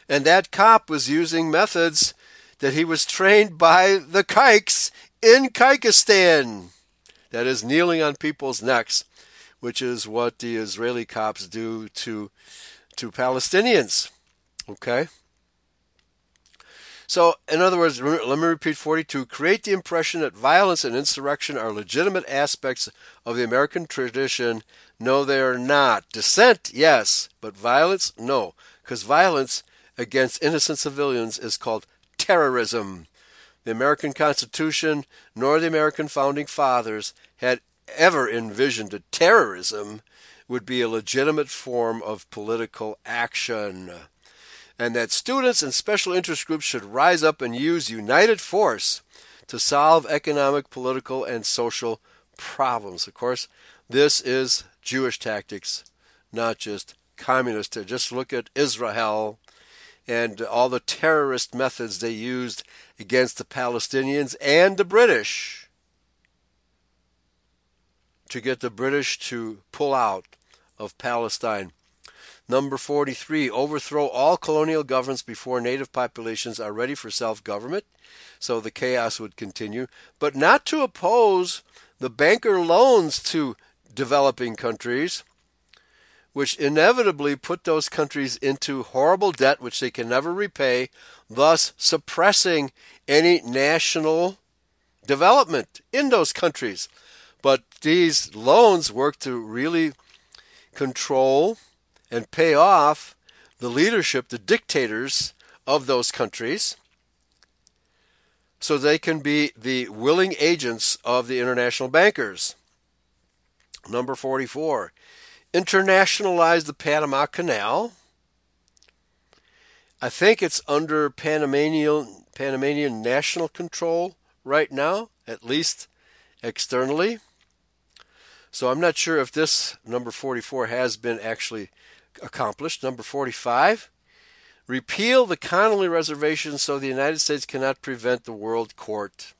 And that cop was using methods that he was trained by the kikes in Kyrgyzstan. That is kneeling on people's necks, which is what the Israeli cops do to to Palestinians. Okay? So, in other words, let me repeat 42 create the impression that violence and insurrection are legitimate aspects of the American tradition. No, they are not. Dissent, yes, but violence, no. Because violence against innocent civilians is called terrorism. The American Constitution nor the American founding fathers had ever envisioned a terrorism would be a legitimate form of political action. And that students and special interest groups should rise up and use united force to solve economic, political, and social problems. Of course, this is Jewish tactics, not just communist. Just look at Israel and all the terrorist methods they used against the Palestinians and the British to get the British to pull out of Palestine. Number 43, overthrow all colonial governments before native populations are ready for self government. So the chaos would continue, but not to oppose the banker loans to developing countries, which inevitably put those countries into horrible debt which they can never repay, thus suppressing any national development in those countries. But these loans work to really control and pay off the leadership, the dictators of those countries, so they can be the willing agents of the international bankers. Number 44, internationalize the Panama Canal. I think it's under Panamanian, Panamanian national control right now, at least externally. So I'm not sure if this number 44 has been actually accomplished. Number 45 repeal the Connally Reservation so the United States cannot prevent the World Court.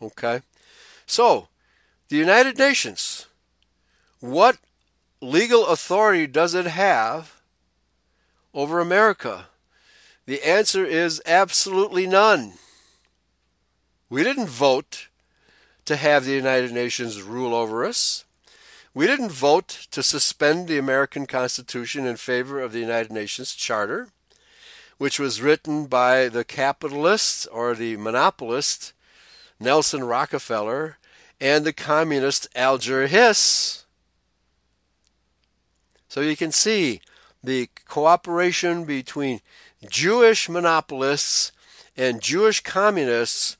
Okay? So, the United Nations, what legal authority does it have over America? The answer is absolutely none. We didn't vote to have the United Nations rule over us. We didn't vote to suspend the American Constitution in favor of the United Nations Charter, which was written by the capitalist or the monopolist Nelson Rockefeller and the communist Alger Hiss. So you can see the cooperation between Jewish monopolists and Jewish communists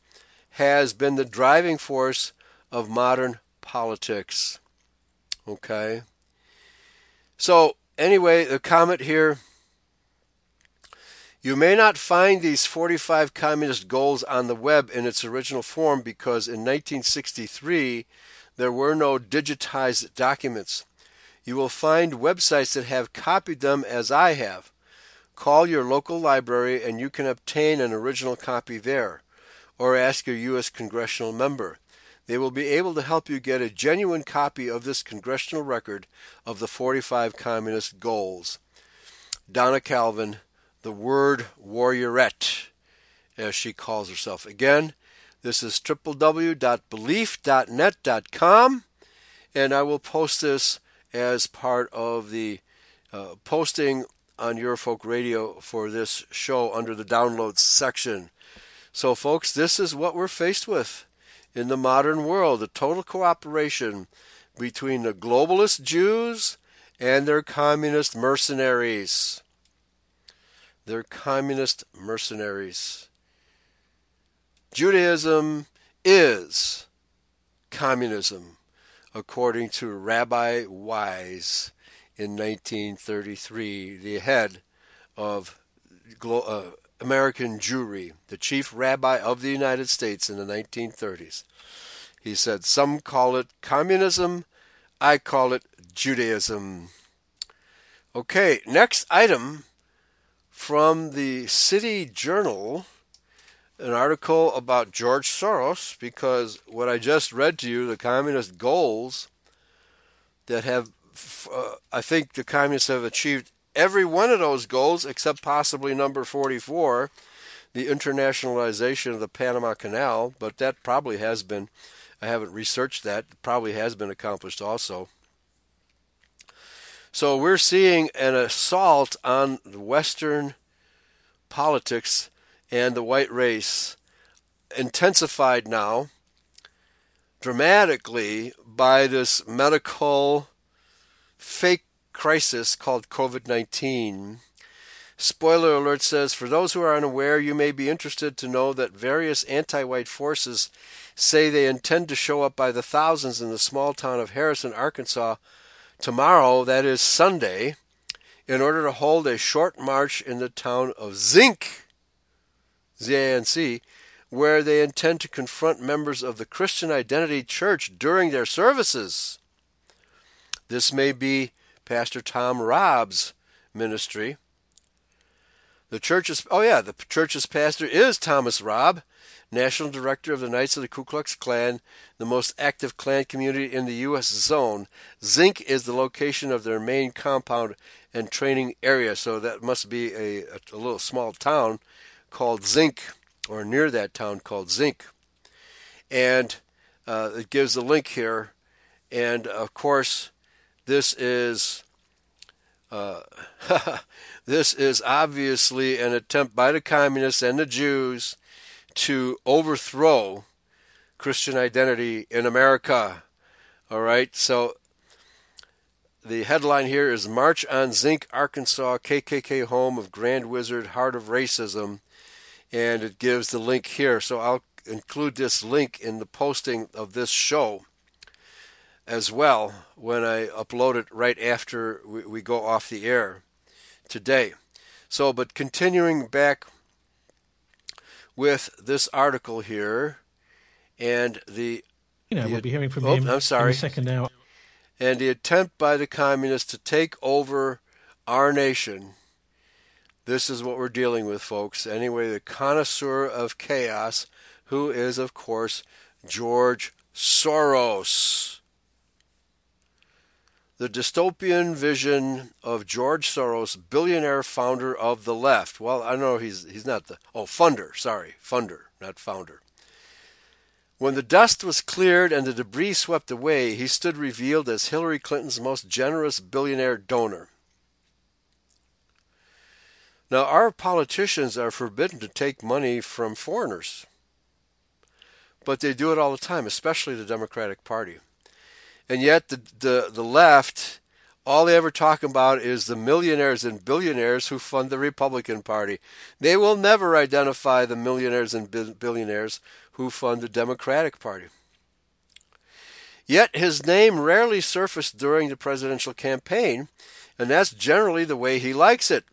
has been the driving force of modern politics. Okay? So, anyway, the comment here you may not find these 45 communist goals on the web in its original form because in 1963 there were no digitized documents. You will find websites that have copied them as I have. Call your local library and you can obtain an original copy there or ask your U.S. congressional member. They will be able to help you get a genuine copy of this congressional record of the 45 Communist Goals. Donna Calvin, the word warriorette, as she calls herself. Again, this is www.belief.net.com, and I will post this as part of the uh, posting on Eurofolk Radio for this show under the downloads section. So, folks, this is what we're faced with in the modern world the total cooperation between the globalist Jews and their communist mercenaries. Their communist mercenaries. Judaism is communism, according to Rabbi Wise in 1933, the head of uh, American Jewry, the chief rabbi of the United States in the 1930s. He said, Some call it communism, I call it Judaism. Okay, next item from the City Journal, an article about George Soros, because what I just read to you, the communist goals that have, uh, I think the communists have achieved every one of those goals, except possibly number 44, the internationalization of the Panama Canal, but that probably has been, I haven't researched that, probably has been accomplished also. So we're seeing an assault on Western politics and the white race intensified now dramatically by this medical fake crisis called COVID 19. Spoiler alert says For those who are unaware, you may be interested to know that various anti white forces say they intend to show up by the thousands in the small town of Harrison, Arkansas tomorrow, that is Sunday, in order to hold a short march in the town of Zinc, Z-A-N-C, where they intend to confront members of the Christian Identity Church during their services. This may be Pastor Tom Robb's ministry. The church's oh yeah, the church's pastor is Thomas Robb, national director of the Knights of the Ku Klux Klan, the most active Klan community in the U.S. zone. Zinc is the location of their main compound and training area, so that must be a, a little small town called Zinc, or near that town called Zinc. And uh, it gives a link here, and of course, this is uh, this is obviously an attempt by the communists and the Jews to overthrow Christian identity in America. All right, so the headline here is March on Zinc, Arkansas, KKK home of Grand Wizard, Heart of Racism. And it gives the link here. So I'll include this link in the posting of this show as well when I upload it right after we, we go off the air today. So, but continuing back with this article here and the You know, The- we'll be hearing from oh, him I'm sorry. in a second now. and the attempt by the communists to take over our nation. This is what we're dealing with, folks. Anyway, the connoisseur of chaos, who is, of course, George Soros. The dystopian vision of George Soros, billionaire founder of the left. Well, I know he's he's not the oh funder, sorry, funder, not founder. When the dust was cleared and the debris swept away, he stood revealed as Hillary Clinton's most generous billionaire donor. Now, our politicians are forbidden to take money from foreigners, but they do it all the time, especially the Democratic Party. And yet, the, the, the left, all they ever talk about is the millionaires and billionaires who fund the Republican Party. They will never identify the millionaires and billionaires who fund the Democratic Party. Yet his name rarely surfaced during the presidential campaign, and that's generally the way he likes it.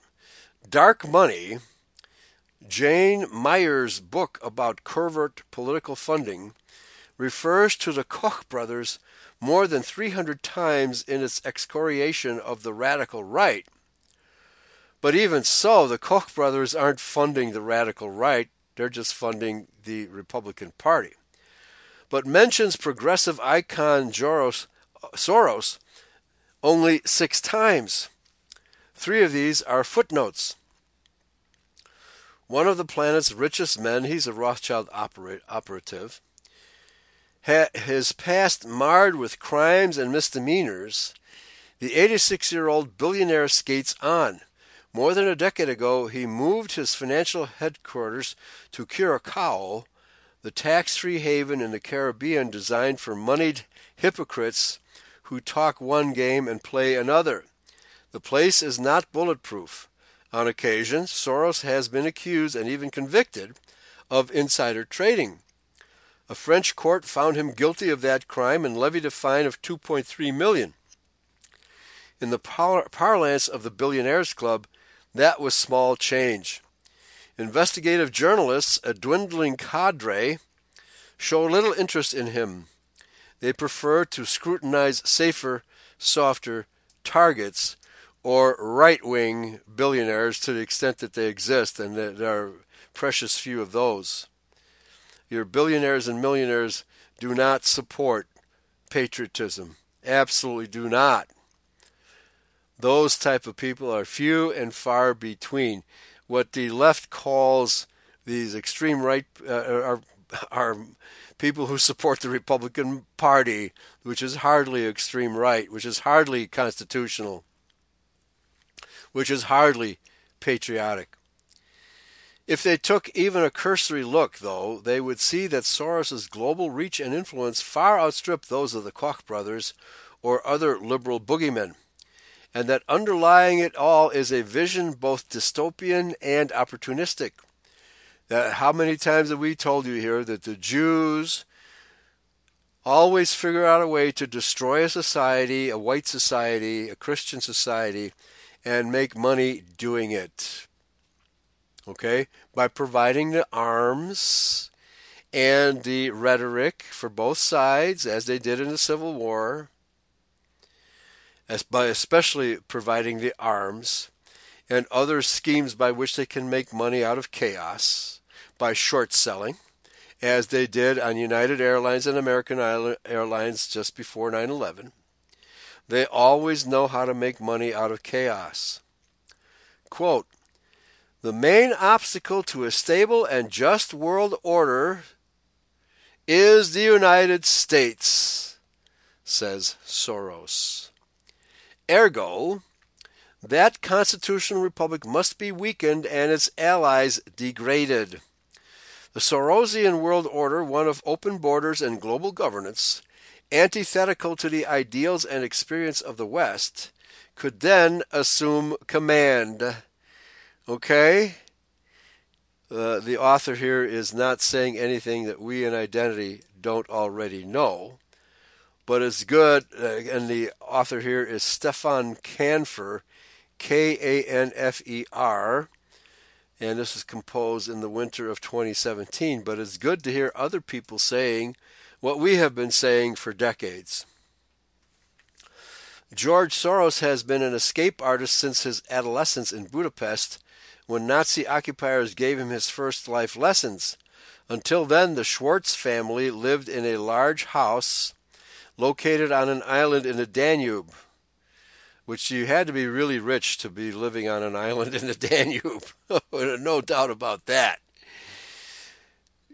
Dark Money, Jane Mayer's book about covert political funding, refers to the Koch brothers more than 300 times in its excoriation of the radical right. But even so, the Koch brothers aren't funding the radical right, they're just funding the Republican Party. But mentions progressive icon Joros, Soros only six times. Three of these are footnotes. One of the planet's richest men, he's a Rothschild opera- operative, his past marred with crimes and misdemeanors, the 86 year old billionaire skates on. More than a decade ago, he moved his financial headquarters to Curacao, the tax free haven in the Caribbean designed for moneyed hypocrites who talk one game and play another. The place is not bulletproof. On occasion, Soros has been accused and even convicted of insider trading. A French court found him guilty of that crime and levied a fine of 2.3 million. In the par- parlance of the Billionaires Club, that was small change. Investigative journalists, a dwindling cadre, show little interest in him. They prefer to scrutinize safer, softer targets or right wing billionaires to the extent that they exist, and there are precious few of those. Your billionaires and millionaires do not support patriotism. Absolutely do not. Those type of people are few and far between. What the left calls these extreme right uh, are are people who support the Republican Party, which is hardly extreme right, which is hardly constitutional, which is hardly patriotic. If they took even a cursory look, though, they would see that Soros's global reach and influence far outstrip those of the Koch brothers or other liberal boogeymen, and that underlying it all is a vision both dystopian and opportunistic. That how many times have we told you here that the Jews always figure out a way to destroy a society, a white society, a Christian society, and make money doing it? Okay, by providing the arms and the rhetoric for both sides, as they did in the Civil War, as by especially providing the arms and other schemes by which they can make money out of chaos by short selling, as they did on United Airlines and American Airlines just before 9 11. They always know how to make money out of chaos. Quote, the main obstacle to a stable and just world order is the United States, says Soros. Ergo, that constitutional republic must be weakened and its allies degraded. The Sorosian world order, one of open borders and global governance, antithetical to the ideals and experience of the West, could then assume command. Okay? Uh, the author here is not saying anything that we in identity don't already know, but it's good. Uh, and the author here is Stefan Kanfer, K A N F E R, and this was composed in the winter of 2017. But it's good to hear other people saying what we have been saying for decades. George Soros has been an escape artist since his adolescence in Budapest when Nazi occupiers gave him his first life lessons. Until then, the Schwartz family lived in a large house located on an island in the Danube, which you had to be really rich to be living on an island in the Danube. no doubt about that.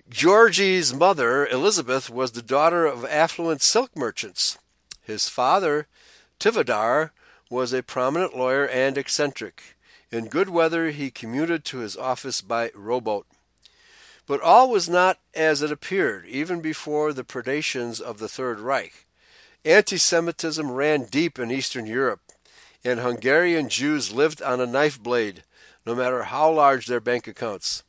Georgie's mother, Elizabeth, was the daughter of affluent silk merchants. His father, Tivadar, was a prominent lawyer and eccentric. In good weather, he commuted to his office by rowboat. But all was not as it appeared, even before the predations of the Third Reich. Anti Semitism ran deep in Eastern Europe, and Hungarian Jews lived on a knife blade, no matter how large their bank accounts.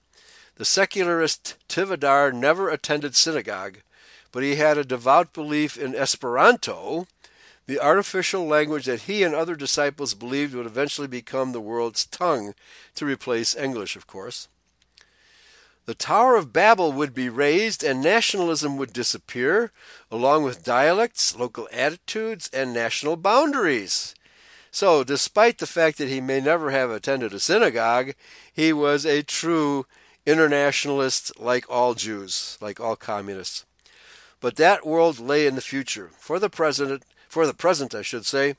The secularist Tivadar never attended synagogue, but he had a devout belief in Esperanto, the artificial language that he and other disciples believed would eventually become the world's tongue, to replace English, of course. The Tower of Babel would be razed and nationalism would disappear, along with dialects, local attitudes, and national boundaries. So, despite the fact that he may never have attended a synagogue, he was a true internationalist like all Jews, like all communists. But that world lay in the future. For the present, for the present, I should say,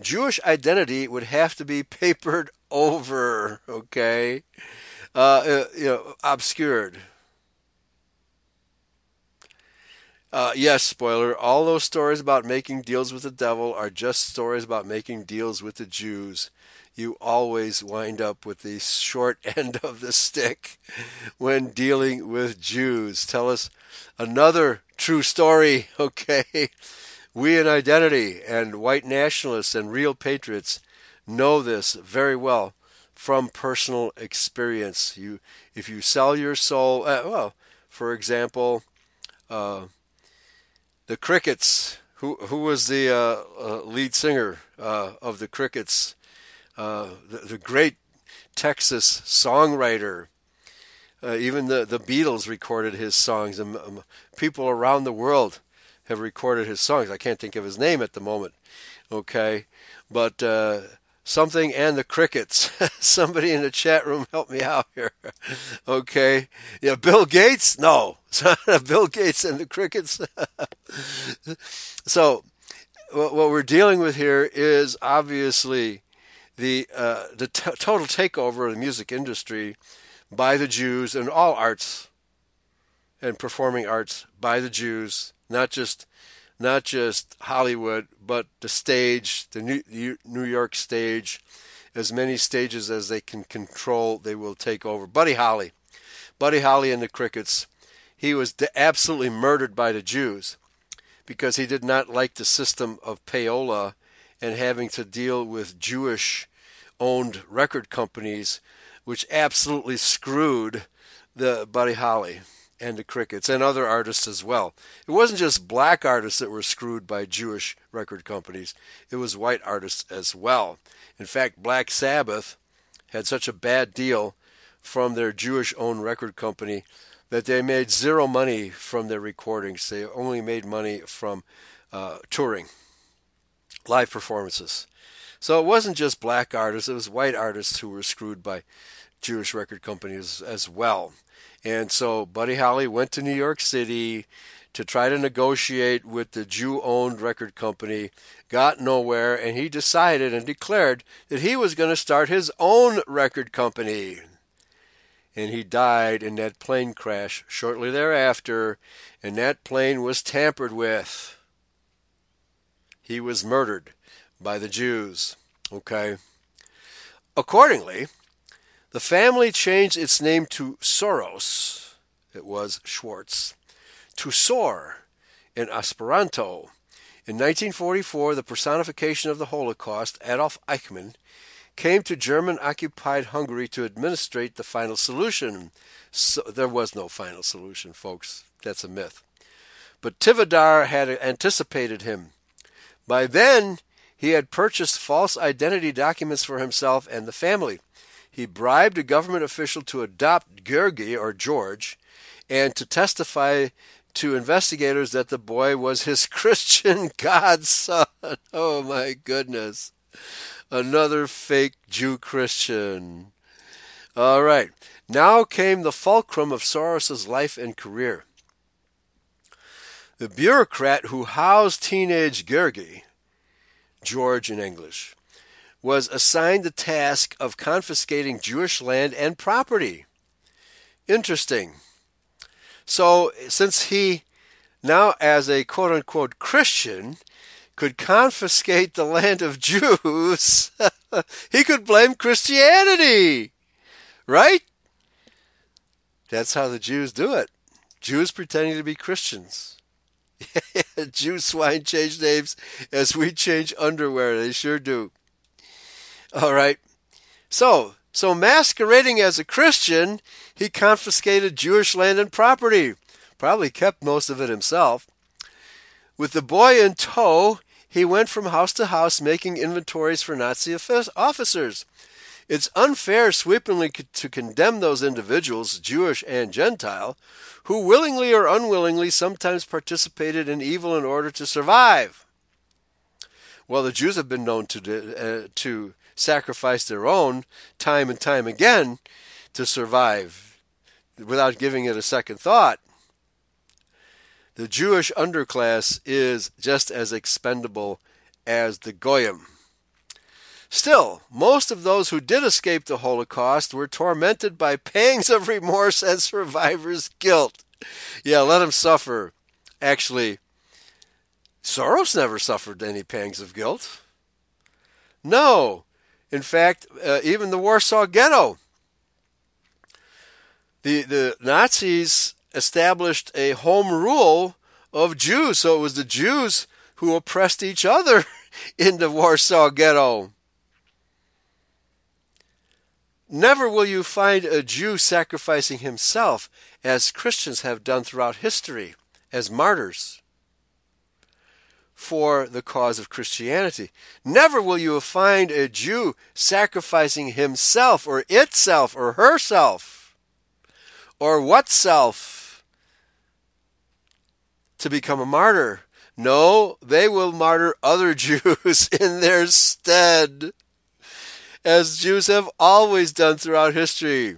Jewish identity would have to be papered over, okay? Uh, uh, you know, obscured. Uh, yes, spoiler. All those stories about making deals with the devil are just stories about making deals with the Jews. You always wind up with the short end of the stick when dealing with Jews. Tell us another true story, okay? We in identity and white nationalists and real patriots know this very well from personal experience. You, if you sell your soul, uh, well, for example, uh, the Crickets. Who who was the uh, uh lead singer uh, of the Crickets? Uh, the, the, great Texas songwriter. even the, the Beatles recorded his songs, and um, people around the world have recorded his songs. I can't think of his name at the moment. Okay, but something and the crickets. Somebody in the chat room help me out here. okay. Yeah, Bill Gates? No. Bill Gates and the crickets. so what we're dealing with here is obviously the uh, the t- total takeover of the music industry by the Jews and all arts and performing arts by the Jews, not just not just Hollywood, but the stage, the New York stage, as many stages as they can control, they will take over. Buddy Holly, Buddy Holly and the Crickets, he was absolutely murdered by the Jews because he did not like the system of payola and having to deal with Jewish owned record companies, which absolutely screwed the Buddy Holly and the Crickets and other artists as well. It wasn't just black artists that were screwed by Jewish record companies, it was white artists as well. In fact, Black Sabbath had such a bad deal from their Jewish owned record company that they made zero money from their recordings. They only made money from uh, touring, live performances. So it wasn't just black artists, it was white artists who were screwed by Jewish record companies as well. And so Buddy Holly went to New York City to try to negotiate with the Jew owned record company, got nowhere, and he decided and declared that he was going to start his own record company. And he died in that plane crash shortly thereafter, and that plane was tampered with. He was murdered by the Jews. Okay? Accordingly, the family changed its name to Soros, it was Schwartz, to Sor in Esperanto. In 1944, the personification of the Holocaust, Adolf Eichmann, came to German occupied Hungary to administrate the final solution. So, there was no final solution, folks. That's a myth. But Tivadar had anticipated him. By then, he had purchased false identity documents for himself and the family. He bribed a government official to adopt Georgi or George and to testify to investigators that the boy was his Christian godson. Oh my goodness. Another fake Jew Christian. All right. Now came the fulcrum of Soros's life and career. The bureaucrat who housed teenage Georgi, George in English, was assigned the task of confiscating Jewish land and property. Interesting. So, since he now, as a quote unquote Christian, could confiscate the land of Jews, he could blame Christianity. Right? That's how the Jews do it. Jews pretending to be Christians. Jew swine change names as we change underwear. They sure do. All right. So, so masquerading as a Christian, he confiscated Jewish land and property. Probably kept most of it himself. With the boy in tow, he went from house to house making inventories for Nazi officers. It's unfair sweepingly to condemn those individuals, Jewish and Gentile, who willingly or unwillingly sometimes participated in evil in order to survive. Well, the Jews have been known to, uh, to sacrifice their own time and time again to survive without giving it a second thought. The Jewish underclass is just as expendable as the Goyim. Still, most of those who did escape the Holocaust were tormented by pangs of remorse and survivor's guilt. Yeah, let them suffer. Actually, Soros never suffered any pangs of guilt. No. In fact, uh, even the Warsaw Ghetto, the, the Nazis established a home rule of Jews. So it was the Jews who oppressed each other in the Warsaw Ghetto. Never will you find a Jew sacrificing himself as Christians have done throughout history as martyrs for the cause of Christianity. Never will you find a Jew sacrificing himself or itself or herself or what self to become a martyr. No, they will martyr other Jews in their stead as Jews have always done throughout history,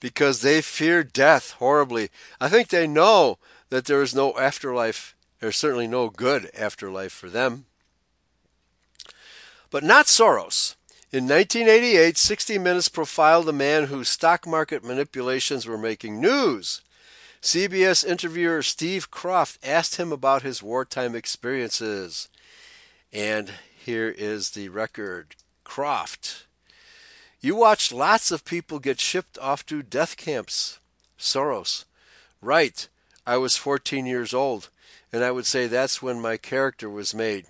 because they fear death horribly. I think they know that there is no afterlife. There's certainly no good afterlife for them. But not Soros. In 1988, 60 Minutes profiled a man whose stock market manipulations were making news. CBS interviewer Steve Kroft asked him about his wartime experiences. And here is the record. Kroft. You watched lots of people get shipped off to death camps. Soros. Right. I was 14 years old, and I would say that's when my character was made.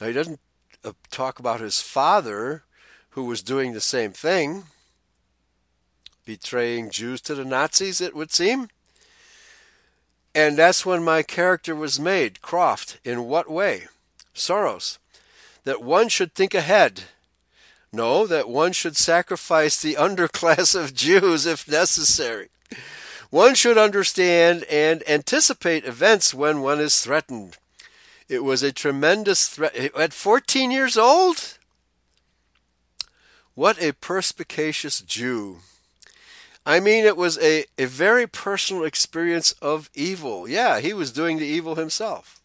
Now, he doesn't uh, talk about his father, who was doing the same thing, betraying Jews to the Nazis, it would seem. And that's when my character was made. Kroft, In what way? Soros. That one should think ahead no, that one should sacrifice the underclass of Jews if necessary. One should understand and anticipate events when one is threatened. It was a tremendous threat. At 14 years old? What a perspicacious Jew. I mean, it was a, a very personal experience of evil. Yeah, he was doing the evil himself.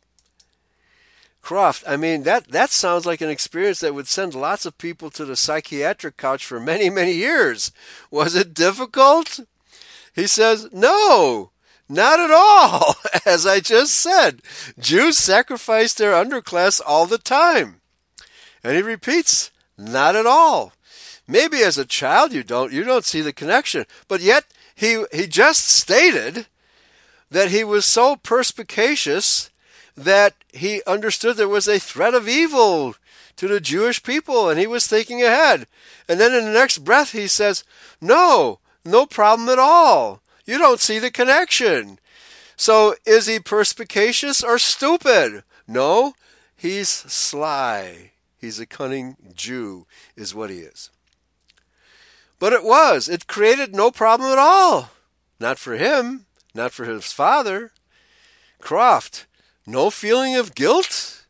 Kroft, I mean that that sounds like an experience that would send lots of people to the psychiatric couch for many many years. Was it difficult? He says, "No, not at all." As I just said, Jews sacrifice their underclass all the time. And he repeats, "Not at all." Maybe as a child you don't you don't see the connection, but yet he he just stated that he was so perspicacious that he understood there was a threat of evil to the Jewish people and he was thinking ahead. And then in the next breath he says, No, no problem at all. You don't see the connection. So is he perspicacious or stupid? No, he's sly. He's a cunning Jew, is what he is. But it was. It created no problem at all. Not for him, not for his father. Kroft, no feeling of guilt?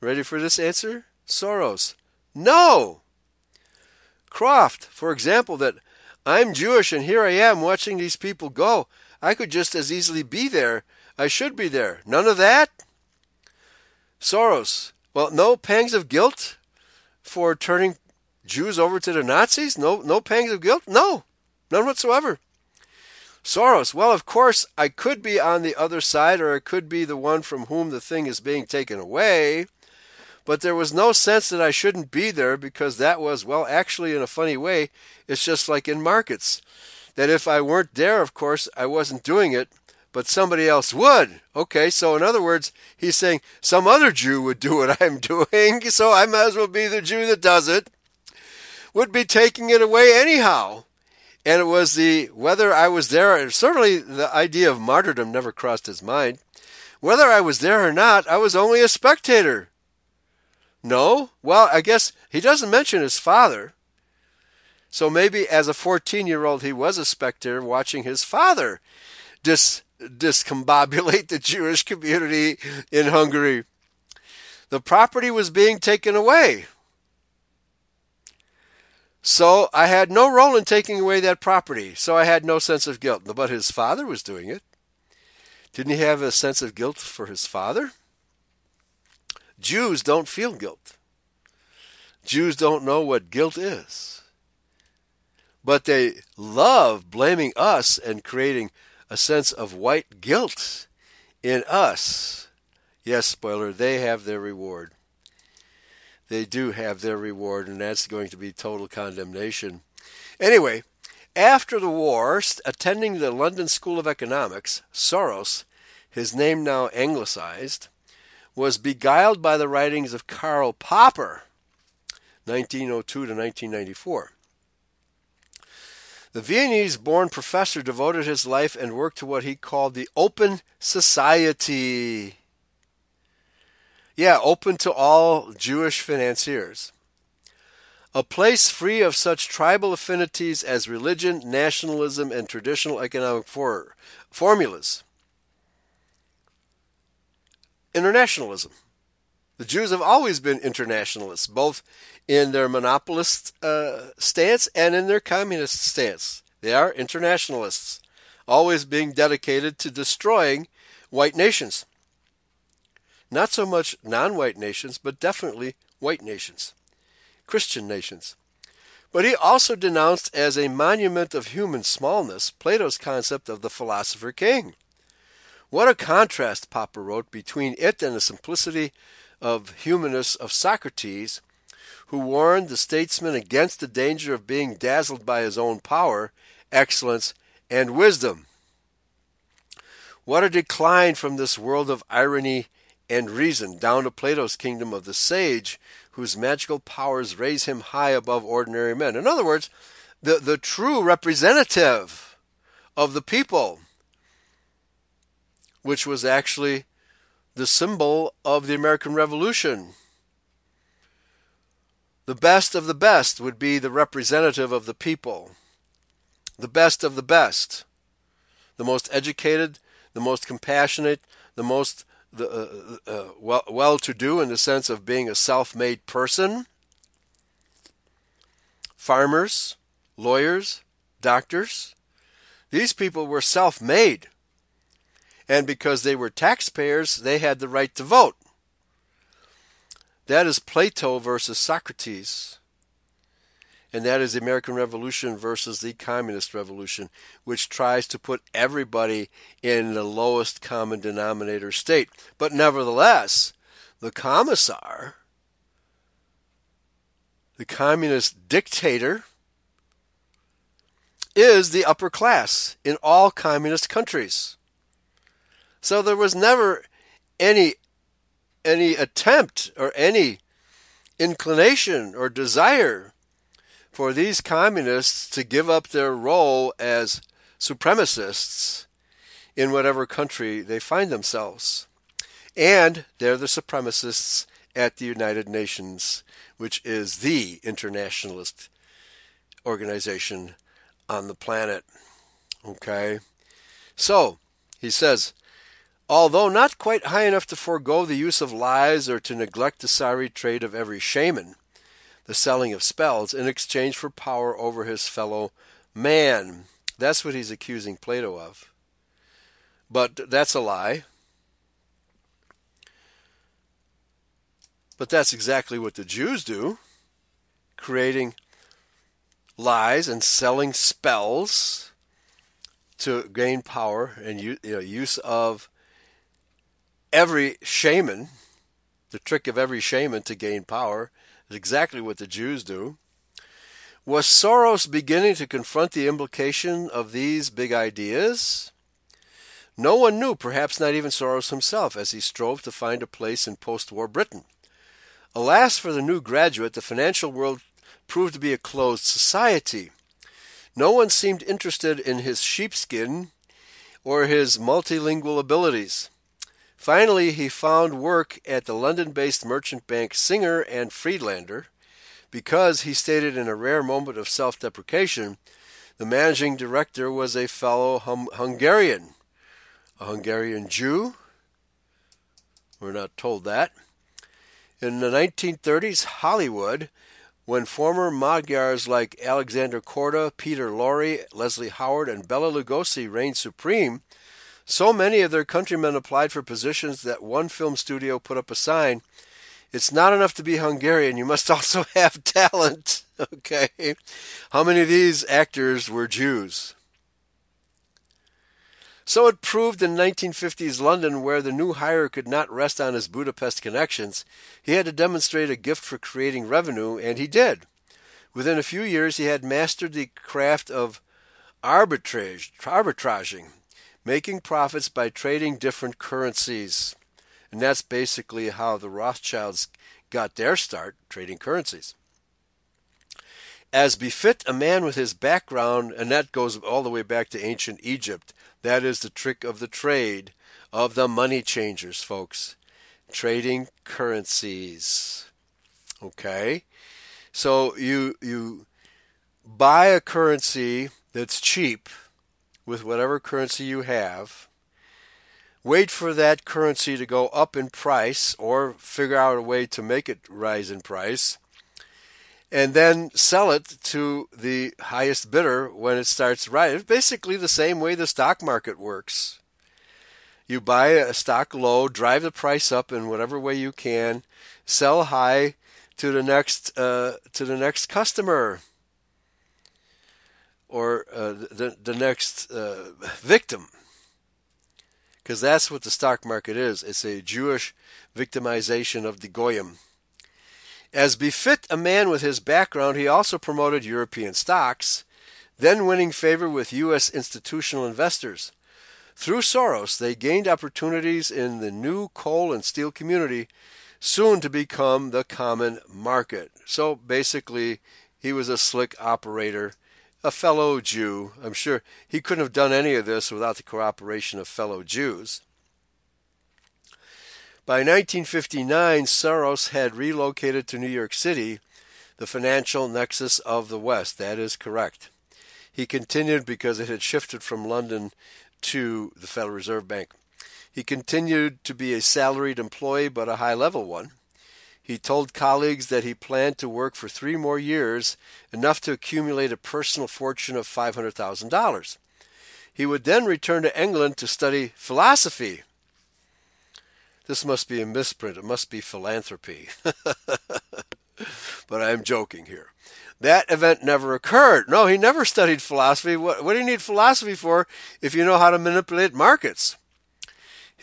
Ready for this answer? Soros, no. Kroft, for example, that I'm Jewish and here I am watching these people go. I could just as easily be there. I should be there. None of that? Soros, well, no pangs of guilt for turning Jews over to the Nazis? No, no pangs of guilt? No, none whatsoever. Soros, well, of course, I could be on the other side, or I could be the one from whom the thing is being taken away. But there was no sense that I shouldn't be there because that was, well, actually, in a funny way, it's just like in markets. That if I weren't there, of course, I wasn't doing it, but somebody else would. Okay, so in other words, he's saying some other Jew would do what I'm doing, so I might as well be the Jew that does it. Would be taking it away anyhow. And it was the whether I was there, certainly the idea of martyrdom never crossed his mind. Whether I was there or not, I was only a spectator. No? Well, I guess he doesn't mention his father. So maybe as a 14 year old, he was a spectator watching his father dis- discombobulate the Jewish community in Hungary. The property was being taken away. So I had no role in taking away that property, so I had no sense of guilt. But his father was doing it. Didn't he have a sense of guilt for his father? Jews don't feel guilt. Jews don't know what guilt is. But they love blaming us and creating a sense of white guilt in us. Yes, spoiler, they have their reward. They do have their reward, and that's going to be total condemnation. Anyway, after the war, attending the London School of Economics, Soros, his name now anglicized, was beguiled by the writings of Karl Popper, 1902 to 1994. The Viennese born professor devoted his life and work to what he called the open society. Yeah, open to all Jewish financiers. A place free of such tribal affinities as religion, nationalism, and traditional economic for- formulas internationalism. The Jews have always been internationalists, both in their monopolist uh, stance and in their communist stance. They are internationalists, always being dedicated to destroying white nations. Not so much non white nations, but definitely white nations, Christian nations. But he also denounced as a monument of human smallness Plato's concept of the philosopher king. What a contrast, Popper wrote, between it and the simplicity of humanists of Socrates, who warned the statesman against the danger of being dazzled by his own power, excellence, and wisdom. What a decline from this world of irony and reason down to Plato's kingdom of the sage, whose magical powers raise him high above ordinary men. In other words, the, the true representative of the people which was actually the symbol of the American Revolution. The best of the best would be the representative of the people. The best of the best. The most educated, the most compassionate, the most the, uh, uh, well, well to do in the sense of being a self made person. Farmers, lawyers, doctors. These people were self made and because they were taxpayers, they had the right to vote. That is Plato versus Socrates. And that is the American Revolution versus the Communist Revolution, which tries to put everybody in the lowest common denominator state. But nevertheless, the commissar, the communist dictator, is the upper class in all communist countries. So there was never any any attempt or any inclination or desire for these communists to give up their role as supremacists in whatever country they find themselves. And they're the supremacists at the United Nations, which is the internationalist organization on the planet. Okay? So, he says, although not quite high enough to forego the use of lies or to neglect the sorry trade of every shaman, the selling of spells, in exchange for power over his fellow man. That's what he's accusing Plato of. But that's a lie. But that's exactly what the Jews do, creating lies and selling spells to gain power and use of every shaman, the trick of every shaman to gain power is exactly what the Jews do. Was Soros beginning to confront the implication of these big ideas? No one knew, perhaps not even Soros himself, as he strove to find a place in post war Britain. Alas for the new graduate, the financial world proved to be a closed society. No one seemed interested in his sheepskin or his multilingual abilities. Finally, he found work at the London based merchant bank Singer and Friedlander because he stated in a rare moment of self deprecation the managing director was a fellow hum- Hungarian, a Hungarian Jew. We're not told that. In the 1930s, Hollywood, when former Magyars like Alexander Korda, Peter Lorre, Leslie Howard, and Bela Lugosi reigned supreme, so many of their countrymen applied for positions that one film studio put up a sign it's not enough to be Hungarian, you must also have talent. Okay? How many of these actors were Jews? So it proved in 1950s London, where the new hire could not rest on his Budapest connections. He had to demonstrate a gift for creating revenue, and he did. Within a few years, he had mastered the craft of arbitrage, arbitraging, making profits by trading different currencies. And that's basically how the Rothschilds got their start trading currencies as befit a man with his background, and that goes all the way back to ancient Egypt. That is the trick of the trade of the money changers, folks. Trading currencies. Okay? So you you buy a currency that's cheap with whatever currency you have. Wait for that currency to go up in price or figure out a way to make it rise in price and then sell it to the highest bidder when it starts right. It's basically the same way the stock market works. You buy a stock low, drive the price up in whatever way you can, sell high to the next uh, to the next customer or uh, the the next uh, victim, because that's what the stock market is. It's a Jewish victimization of the goyim. As befit a man with his background, he also promoted European stocks, then winning favor with U.S. institutional investors. Through Soros, they gained opportunities in the new coal and steel community, soon to become the common market. So basically, he was a slick operator, a fellow Jew. I'm sure he couldn't have done any of this without the cooperation of fellow Jews. By 1959, Soros had relocated to New York City, the financial nexus of the West. That is correct. He continued because it had shifted from London to the Federal Reserve Bank. He continued to be a salaried employee, but a high level one. He told colleagues that he planned to work for three more years, enough to accumulate a personal fortune of $500,000. He would then return to England to study philosophy this must be a misprint. It must be philanthropy. but I am joking here. That event never occurred. No, he never studied philosophy. What, what do you need philosophy for if you know how to manipulate markets?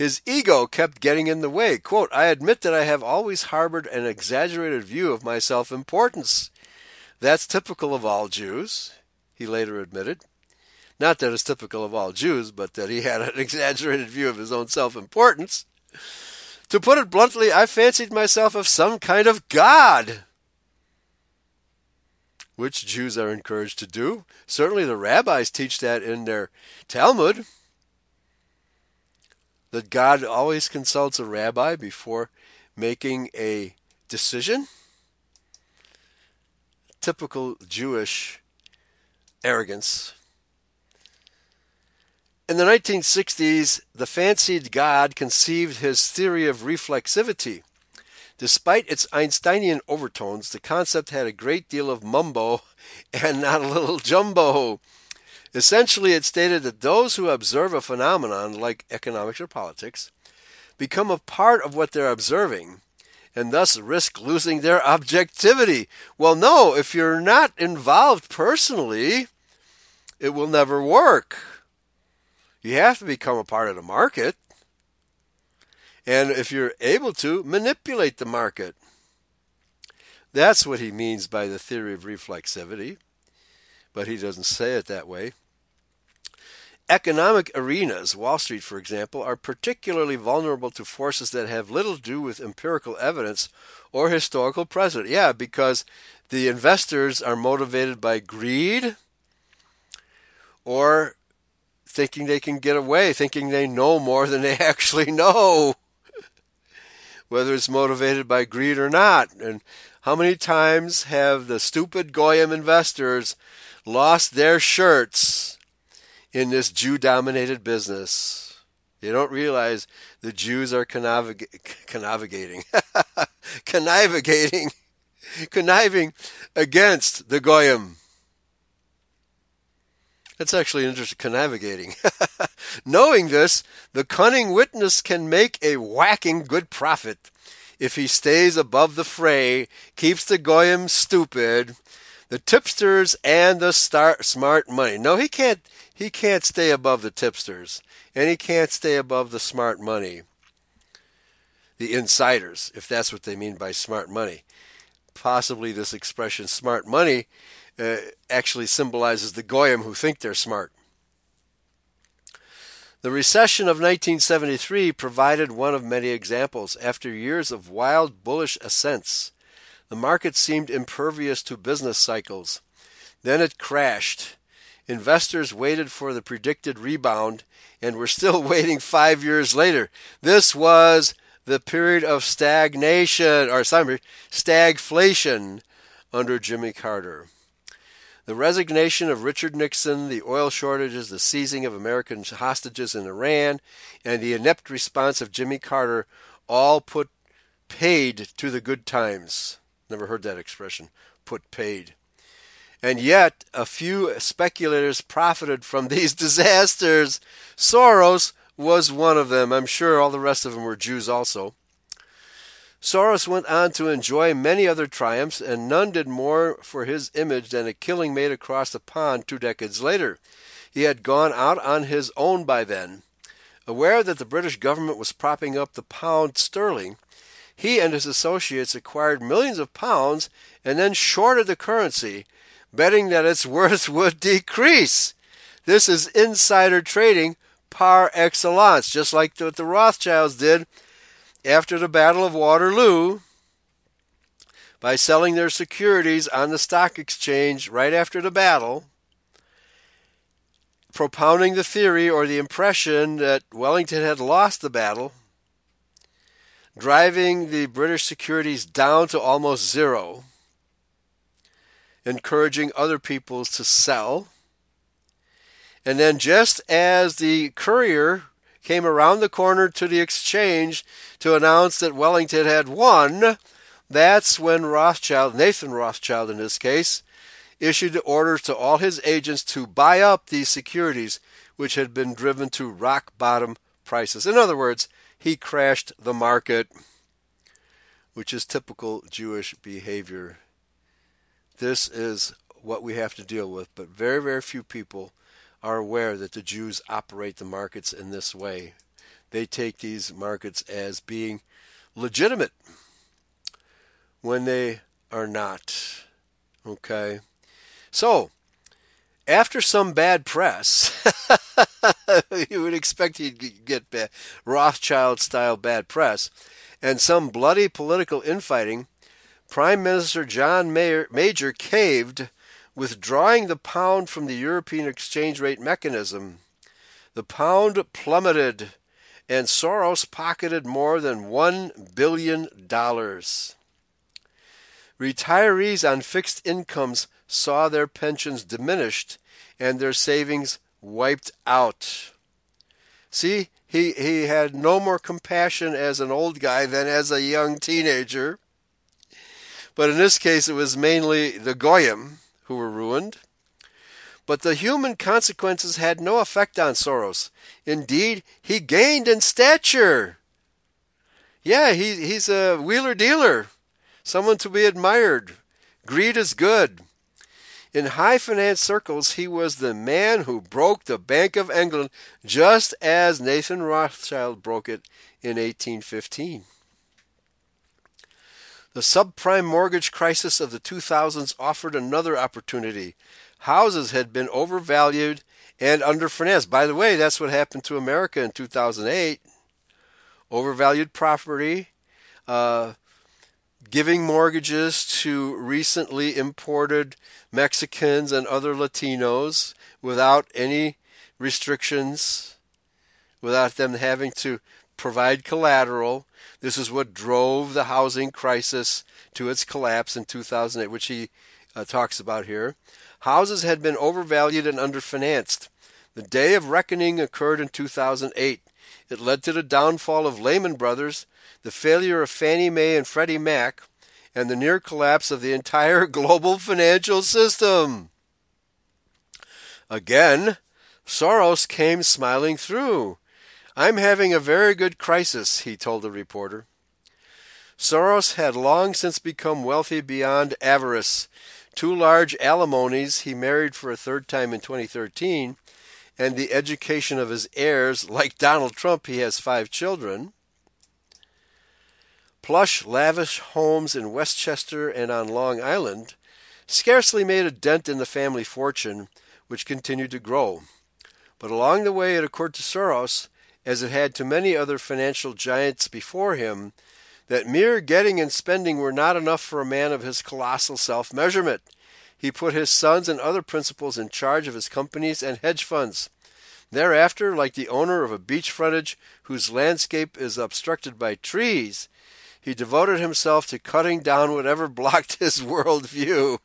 His ego kept getting in the way. Quote, I admit that I have always harbored an exaggerated view of my self importance. That's typical of all Jews, he later admitted. Not that it's typical of all Jews, but that he had an exaggerated view of his own self importance. To put it bluntly, I fancied myself of some kind of god. Which Jews are encouraged to do. Certainly the rabbis teach that in their Talmud. That God always consults a rabbi before making a decision. Typical Jewish arrogance. In the 1960s, the fancied God conceived his theory of reflexivity. Despite its Einsteinian overtones, the concept had a great deal of mumbo and not a little jumbo. Essentially, it stated that those who observe a phenomenon like economics or politics become a part of what they're observing and thus risk losing their objectivity. Well, no, if you're not involved personally, it will never work. You have to become a part of the market. And if you're able to, manipulate the market. That's what he means by the theory of reflexivity, but he doesn't say it that way. Economic arenas, Wall Street, for example, are particularly vulnerable to forces that have little to do with empirical evidence or historical precedent. Yeah, because the investors are motivated by greed or thinking they can get away, thinking they know more than they actually know, whether it's motivated by greed or not. And how many times have the stupid Goyim investors lost their shirts in this Jew dominated business? They don't realize the Jews are conniving, conniving, conniving against the Goyim. That's actually interesting navigating. Knowing this, the cunning witness can make a whacking good profit if he stays above the fray, keeps the goyim stupid, the tipsters and the smart money. No, he can't. He can't stay above the tipsters, and he can't stay above the smart money. The insiders, if that's what they mean by smart money. Possibly this expression, smart money, uh, actually symbolizes the goyim who think they're smart. The recession of 1973 provided one of many examples. After years of wild bullish ascents, the market seemed impervious to business cycles. Then it crashed. Investors waited for the predicted rebound and were still waiting five years later. This was the period of stagnation, or sorry, stagflation under Jimmy Carter. The resignation of Richard Nixon, the oil shortages, the seizing of American hostages in Iran, and the inept response of Jimmy Carter all put paid to the good times. Never heard that expression, put paid. And yet, a few speculators profited from these disasters. Soros was one of them. I'm sure all the rest of them were Jews also. Soros went on to enjoy many other triumphs, and none did more for his image than a killing made across the pond two decades later. He had gone out on his own by then. Aware that the British government was propping up the pound sterling, he and his associates acquired millions of pounds and then shorted the currency, betting that its worth would decrease. This is insider trading par excellence, just like what the Rothschilds did after the Battle of Waterloo by selling their securities on the stock exchange right after the battle, propounding the theory or the impression that Wellington had lost the battle, driving the British securities down to almost zero, encouraging other peoples to sell. And then, just as the courier came around the corner to the exchange to announce that Wellington had won, that's when Rothschild, Nathan Rothschild in this case, issued orders to all his agents to buy up these securities, which had been driven to rock bottom prices. In other words, he crashed the market, which is typical Jewish behavior. This is what we have to deal with, but very, very few people are aware that the Jews operate the markets in this way. They take these markets as being legitimate when they are not. Okay? So, after some bad press, you would expect he'd get Rothschild style bad press, and some bloody political infighting, Prime Minister John Major caved withdrawing the pound from the European exchange rate mechanism, the pound plummeted and Soros pocketed more than $1 billion. Retirees on fixed incomes saw their pensions diminished and their savings wiped out. See, he, he had no more compassion as an old guy than as a young teenager. But in this case, it was mainly the Goyim who were ruined. But the human consequences had no effect on Soros. Indeed, he gained in stature. Yeah, he, he's a wheeler dealer, someone to be admired. Greed is good. In high finance circles, he was the man who broke the Bank of England just as Nathan Rothschild broke it in 1815. The subprime mortgage crisis of the 2000s offered another opportunity. Houses had been overvalued and underfinanced. By the way, that's what happened to America in 2008. Overvalued property, uh, giving mortgages to recently imported Mexicans and other Latinos without any restrictions, without them having to provide collateral. This is what drove the housing crisis to its collapse in 2008, which he uh, talks about here. Houses had been overvalued and underfinanced. The day of reckoning occurred in 2008. It led to the downfall of Lehman Brothers, the failure of Fannie Mae and Freddie Mac, and the near collapse of the entire global financial system. Again, Soros came smiling through. I'm having a very good crisis, he told the reporter. Soros had long since become wealthy beyond avarice. Two large alimonies he married for a third time in 2013, and the education of his heirs. Like Donald Trump, he has five children. Plush, lavish homes in Westchester and on Long Island scarcely made a dent in the family fortune, which continued to grow. But along the way, it occurred to Soros as it had to many other financial giants before him, that mere getting and spending were not enough for a man of his colossal self measurement. He put his sons and other principals in charge of his companies and hedge funds. Thereafter, like the owner of a beach frontage whose landscape is obstructed by trees, he devoted himself to cutting down whatever blocked his world view.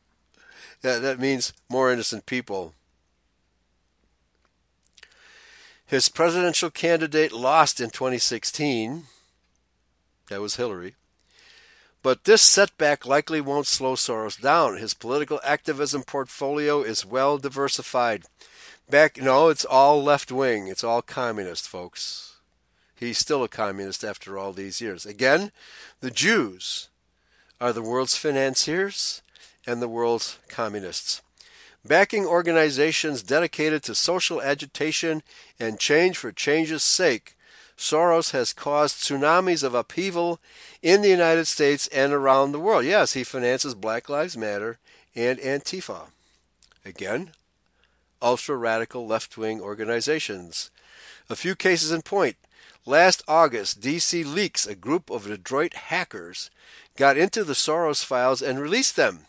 That, that means more innocent people. His presidential candidate lost in 2016. That was Hillary. But this setback likely won't slow Soros down. His political activism portfolio is well diversified. Back, no, it's all left wing. It's all communist, folks. He's still a communist after all these years. Again, the Jews are the world's financiers and the world's communists backing organizations dedicated to social agitation and change for change's sake, Soros has caused tsunamis of upheaval in the United States and around the world. Yes, he finances Black Lives Matter and Antifa. Again, ultra radical left wing organizations. A few cases in point. Last August, DC Leaks, a group of Detroit hackers, got into the Soros files and released them.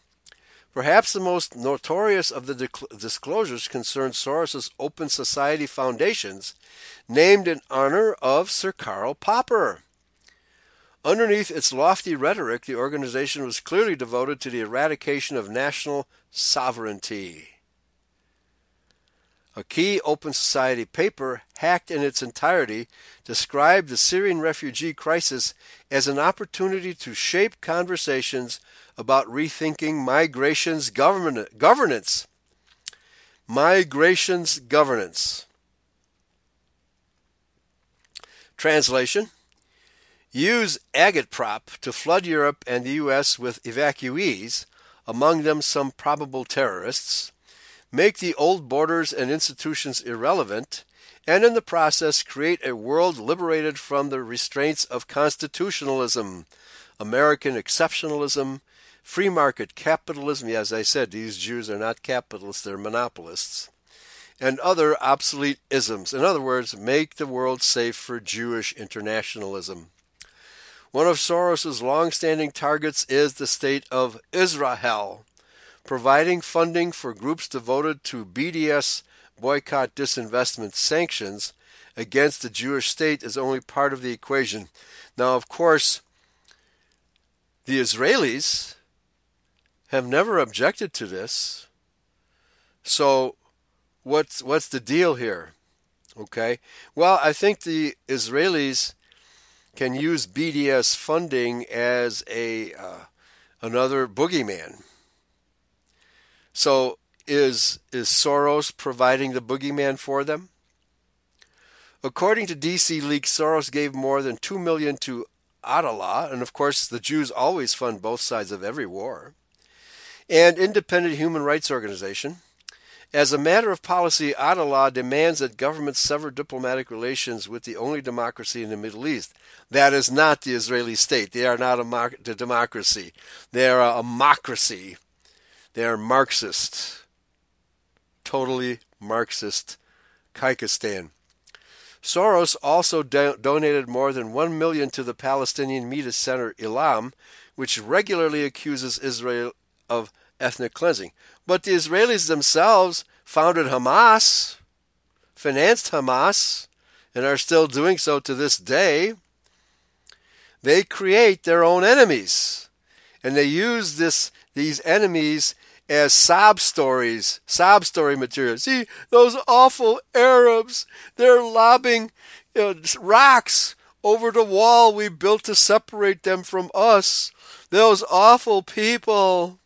Perhaps the most notorious of the disclosures concerned Soros's Open Society Foundations, named in honor of Sir Karl Popper. Underneath its lofty rhetoric, the organization was clearly devoted to the eradication of national sovereignty. A key Open Society paper, hacked in its entirety, described the Syrian refugee crisis as an opportunity to shape conversations about rethinking migration's governance. Migration's governance. Translation Use agitprop to flood Europe and the U.S. with evacuees, among them some probable terrorists, make the old borders and institutions irrelevant, and in the process create a world liberated from the restraints of constitutionalism, American exceptionalism, Free market capitalism, as I said, these Jews are not capitalists, they're monopolists. And other obsolete isms. In other words, make the world safe for Jewish internationalism. One of Soros's long-standing targets is the state of Israel, providing funding for groups devoted to BDS boycott disinvestment sanctions against the Jewish state is only part of the equation. Now, of course, the Israelis have never objected to this. So, what's what's the deal here? Okay. Well, I think the Israelis can use BDS funding as a uh, another boogeyman. So is is Soros providing the boogeyman for them? According to DC Leaks, Soros gave more than two million to Adalah, and of course the Jews always fund both sides of every war, and independent human rights organization. As a matter of policy, Adalah demands that governments sever diplomatic relations with the only democracy in the Middle East. That is not the Israeli state. They are not a, democracy. They are a democracy. They are Marxist. Totally Marxist Kaikistan. Soros also do- donated more than 1 million to the Palestinian Media Center Ilam, which regularly accuses Israel of ethnic cleansing. But the Israelis themselves founded Hamas, financed Hamas, and are still doing so to this day. They create their own enemies, and they use this these enemies as sob stories, sob story material. See those awful Arabs? They're lobbing rocks over the wall we built to separate them from us. Those awful people.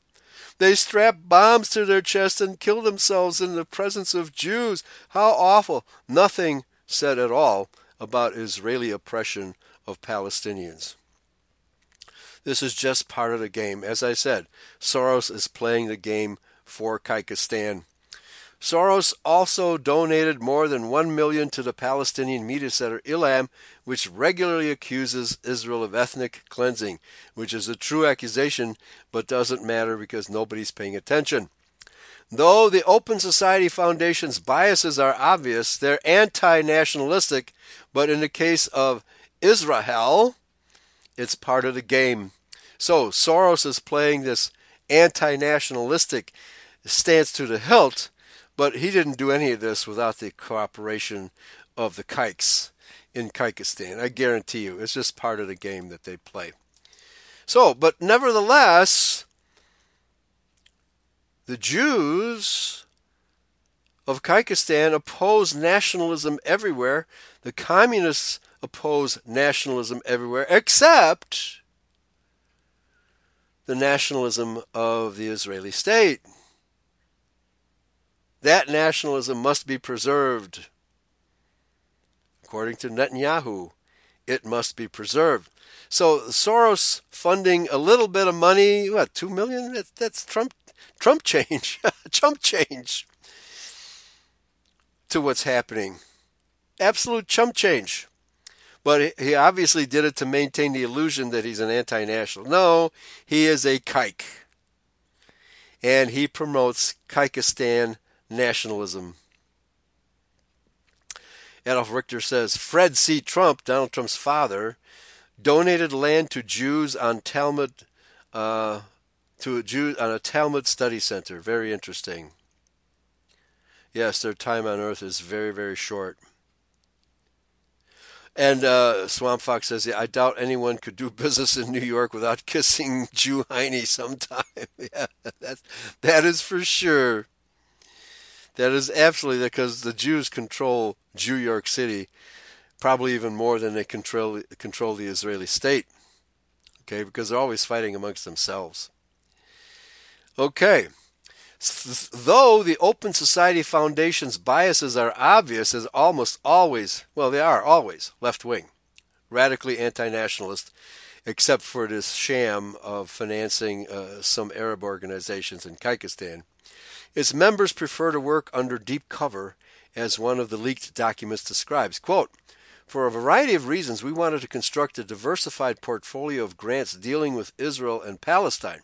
They strap bombs to their chest and kill themselves in the presence of Jews. How awful. Nothing said at all about Israeli oppression of Palestinians. This is just part of the game. As I said, Soros is playing the game for Kaikistan. Soros also donated more than 1 million to the Palestinian media center Ilam, which regularly accuses Israel of ethnic cleansing, which is a true accusation but doesn't matter because nobody's paying attention. Though the Open Society Foundation's biases are obvious, they're anti-nationalistic, but in the case of Israel, it's part of the game. So Soros is playing this anti-nationalistic stance to the hilt, but he didn't do any of this without the cooperation of the Kikes in Kaikistan. I guarantee you, it's just part of the game that they play. So, but nevertheless, the Jews of Kaikistan oppose nationalism everywhere. The communists oppose nationalism everywhere, except the nationalism of the Israeli state. That nationalism must be preserved. According to Netanyahu, it must be preserved. So Soros funding a little bit of money, what, two million? That's, that's Trump Trump change. Trump change to what's happening. Absolute chump change. But he obviously did it to maintain the illusion that he's an anti national. No, he is a kike. And he promotes Kaikistan nationalism. Adolf Richter says Fred C. Trump, Donald Trump's father, donated land to Jews on Talmud uh, to a Jew on a Talmud study center. Very interesting. Yes, their time on earth is very, very short. And uh, Swamp Fox says, yeah, I doubt anyone could do business in New York without kissing Jew Heine sometime. yeah, that's, that is for sure. That is absolutely because the Jews control New York City, probably even more than they control control the Israeli state. Okay, because they're always fighting amongst themselves. Okay. Though the Open Society Foundation's biases are obvious as almost always, well, they are always left wing, radically anti nationalist, except for this sham of financing uh, some Arab organizations in Kyrgyzstan. Its members prefer to work under deep cover, as one of the leaked documents describes. Quote, for a variety of reasons, we wanted to construct a diversified portfolio of grants dealing with Israel and Palestine,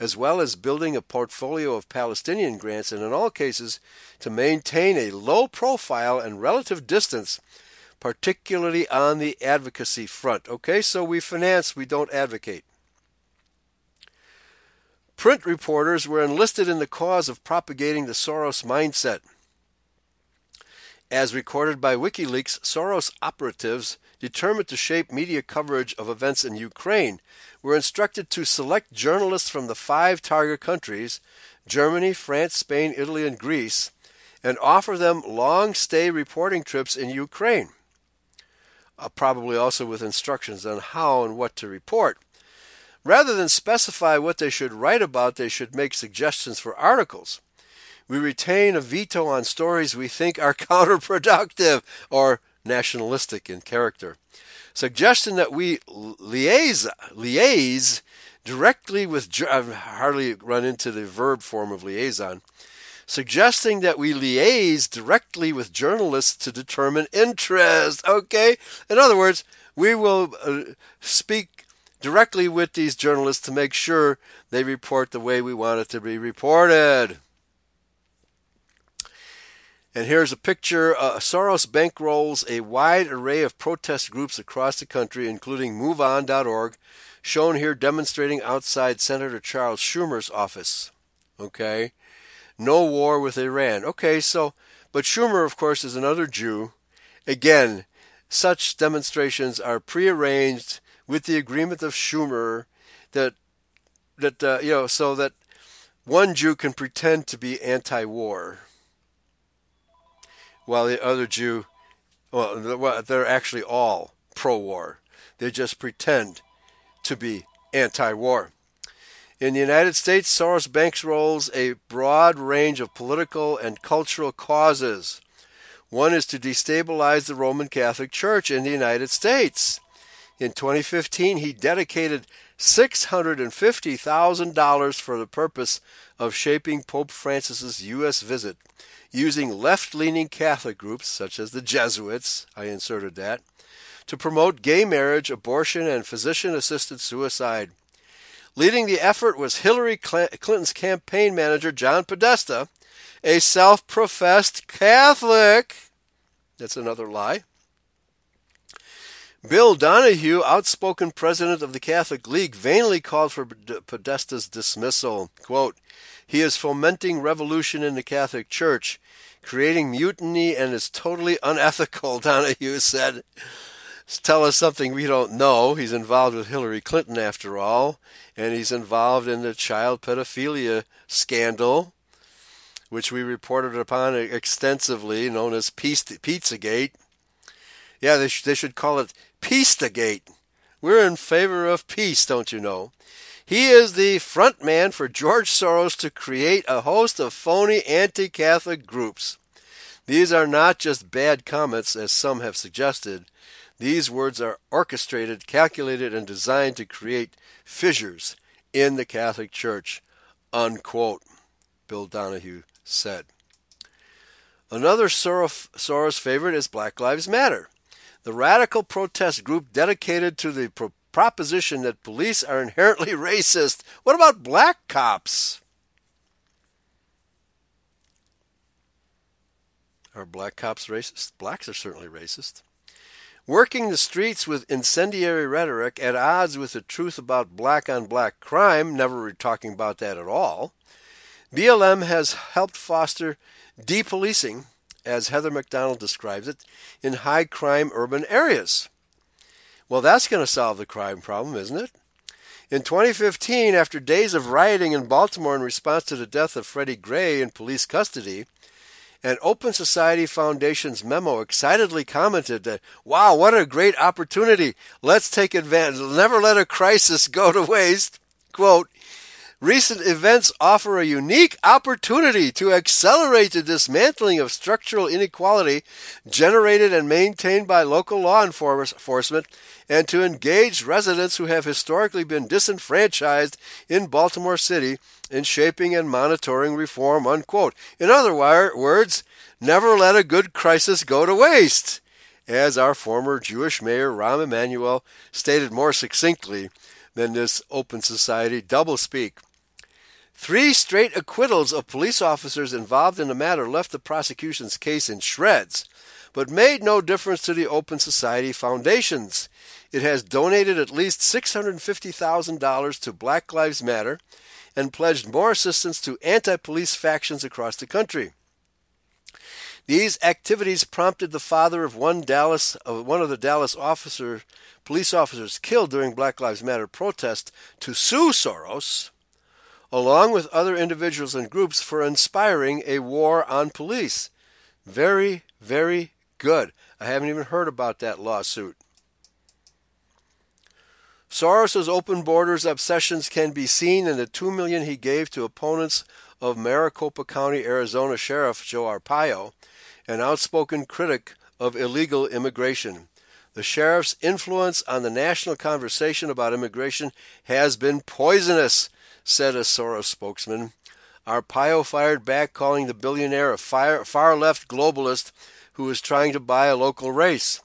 as well as building a portfolio of Palestinian grants, and in all cases, to maintain a low profile and relative distance, particularly on the advocacy front. Okay, so we finance, we don't advocate. Print reporters were enlisted in the cause of propagating the Soros mindset. As recorded by WikiLeaks, Soros operatives determined to shape media coverage of events in Ukraine were instructed to select journalists from the five target countries Germany, France, Spain, Italy, and Greece and offer them long stay reporting trips in Ukraine. Uh, probably also with instructions on how and what to report. Rather than specify what they should write about, they should make suggestions for articles. We retain a veto on stories we think are counterproductive or nationalistic in character. Suggestion that we liaise, liaise directly with, I've hardly run into the verb form of liaison, suggesting that we liaise directly with journalists to determine interest. Okay? In other words, we will uh, speak directly with these journalists to make sure they report the way we want it to be reported. And here's a picture. Uh, Soros bankrolls a wide array of protest groups across the country, including MoveOn.org, shown here demonstrating outside Senator Charles Schumer's office. Okay? No war with Iran. Okay, so, but Schumer, of course, is another Jew. Again, such demonstrations are prearranged with the agreement of Schumer that, that uh, you know, so that one Jew can pretend to be anti war while the other Jew, well, they're actually all pro war. They just pretend to be anti war. In the United States, Soros bankrolls a broad range of political and cultural causes. One is to destabilize the Roman Catholic Church in the United States. In 2015, he dedicated $650,000 for the purpose of shaping Pope Francis's U.S. visit using left leaning Catholic groups, such as the Jesuits, I inserted that, to promote gay marriage, abortion, and physician assisted suicide. Leading the effort was Hillary Clinton's campaign manager, John Podesta, a self professed Catholic. That's another lie. Bill Donohue, outspoken president of the Catholic League, vainly called for Podesta's dismissal. Quote, he is fomenting revolution in the Catholic Church, creating mutiny, and is totally unethical, Donohue said. Tell us something we don't know. He's involved with Hillary Clinton, after all, and he's involved in the child pedophilia scandal, which we reported upon extensively, known as Pizzagate. Yeah, they, sh- they should call it Peacegate. We're in favor of peace, don't you know? He is the front man for George Soros to create a host of phony anti Catholic groups. These are not just bad comments, as some have suggested. These words are orchestrated, calculated, and designed to create fissures in the Catholic Church. Unquote, Bill Donohue said. Another Soros favorite is Black Lives Matter, the radical protest group dedicated to the proposition that police are inherently racist. What about black cops? Are black cops racist? Blacks are certainly racist. Working the streets with incendiary rhetoric at odds with the truth about black on black crime, never talking about that at all, BLM has helped foster depolicing, as Heather Mac Donald describes it, in high crime urban areas. Well, that's going to solve the crime problem, isn't it? In 2015, after days of rioting in Baltimore in response to the death of Freddie Gray in police custody, an Open Society Foundation's memo excitedly commented that, wow, what a great opportunity. Let's take advantage. Never let a crisis go to waste. Quote, Recent events offer a unique opportunity to accelerate the dismantling of structural inequality generated and maintained by local law enforcement and to engage residents who have historically been disenfranchised in Baltimore City in shaping and monitoring reform. Unquote. In other words, never let a good crisis go to waste. As our former Jewish mayor Rahm Emanuel stated more succinctly than this open society doublespeak. Three straight acquittals of police officers involved in the matter left the prosecution's case in shreds, but made no difference to the Open Society Foundations. It has donated at least $650,000 to Black Lives Matter and pledged more assistance to anti police factions across the country. These activities prompted the father of one Dallas of one of the Dallas officer police officers killed during Black Lives Matter protest to sue Soros along with other individuals and groups, for inspiring a war on police. Very, very good. I haven't even heard about that lawsuit. Soros's open borders obsessions can be seen in the two million he gave to opponents of Maricopa County, Arizona Sheriff Joe Arpaio, an outspoken critic of illegal immigration. The sheriff's influence on the national conversation about immigration has been poisonous, said a Soros spokesman. Arpaio fired back, calling the billionaire a far left globalist who was trying to buy a local race.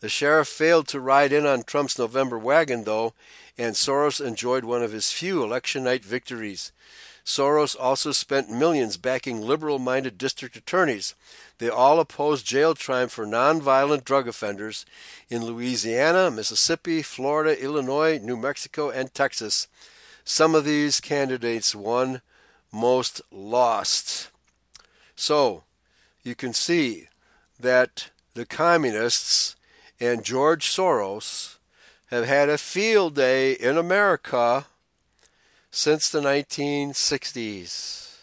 The sheriff failed to ride in on Trump's November wagon, though, and Soros enjoyed one of his few election night victories. Soros also spent millions backing liberal minded district attorneys. They all opposed jail time for nonviolent drug offenders in Louisiana, Mississippi, Florida, Illinois, New Mexico, and Texas. Some of these candidates won, most lost. So, you can see that the communists and George Soros have had a field day in America since the 1960s.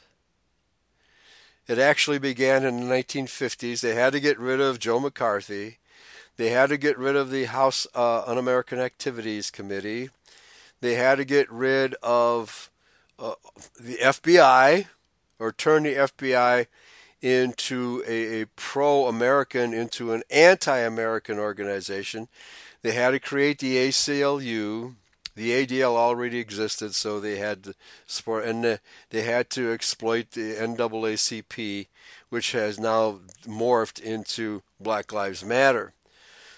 It actually began in the 1950s. They had to get rid of Joe McCarthy. They had to get rid of the House uh, Un American Activities Committee. They had to get rid of uh, the FBI or turn the FBI into a, a pro American, into an anti American organization. They had to create the ACLU, the ADL already existed, so they had to support, and the, they had to exploit the NAACP, which has now morphed into Black Lives Matter.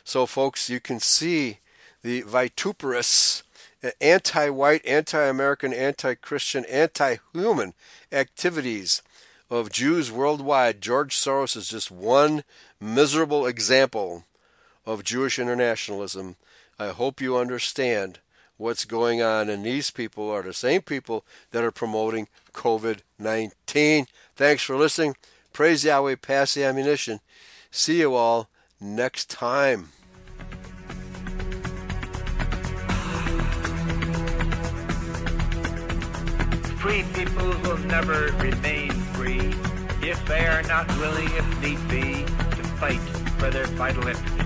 So, folks, you can see the vituperous, anti-white, anti-American, anti-Christian, anti-human activities of Jews worldwide. George Soros is just one miserable example of Jewish internationalism. I hope you understand what's going on. And these people are the same people that are promoting COVID 19. Thanks for listening. Praise Yahweh, pass the ammunition. See you all next time. Free people will never remain free if they are not willing, if need be, to fight for their vital interests.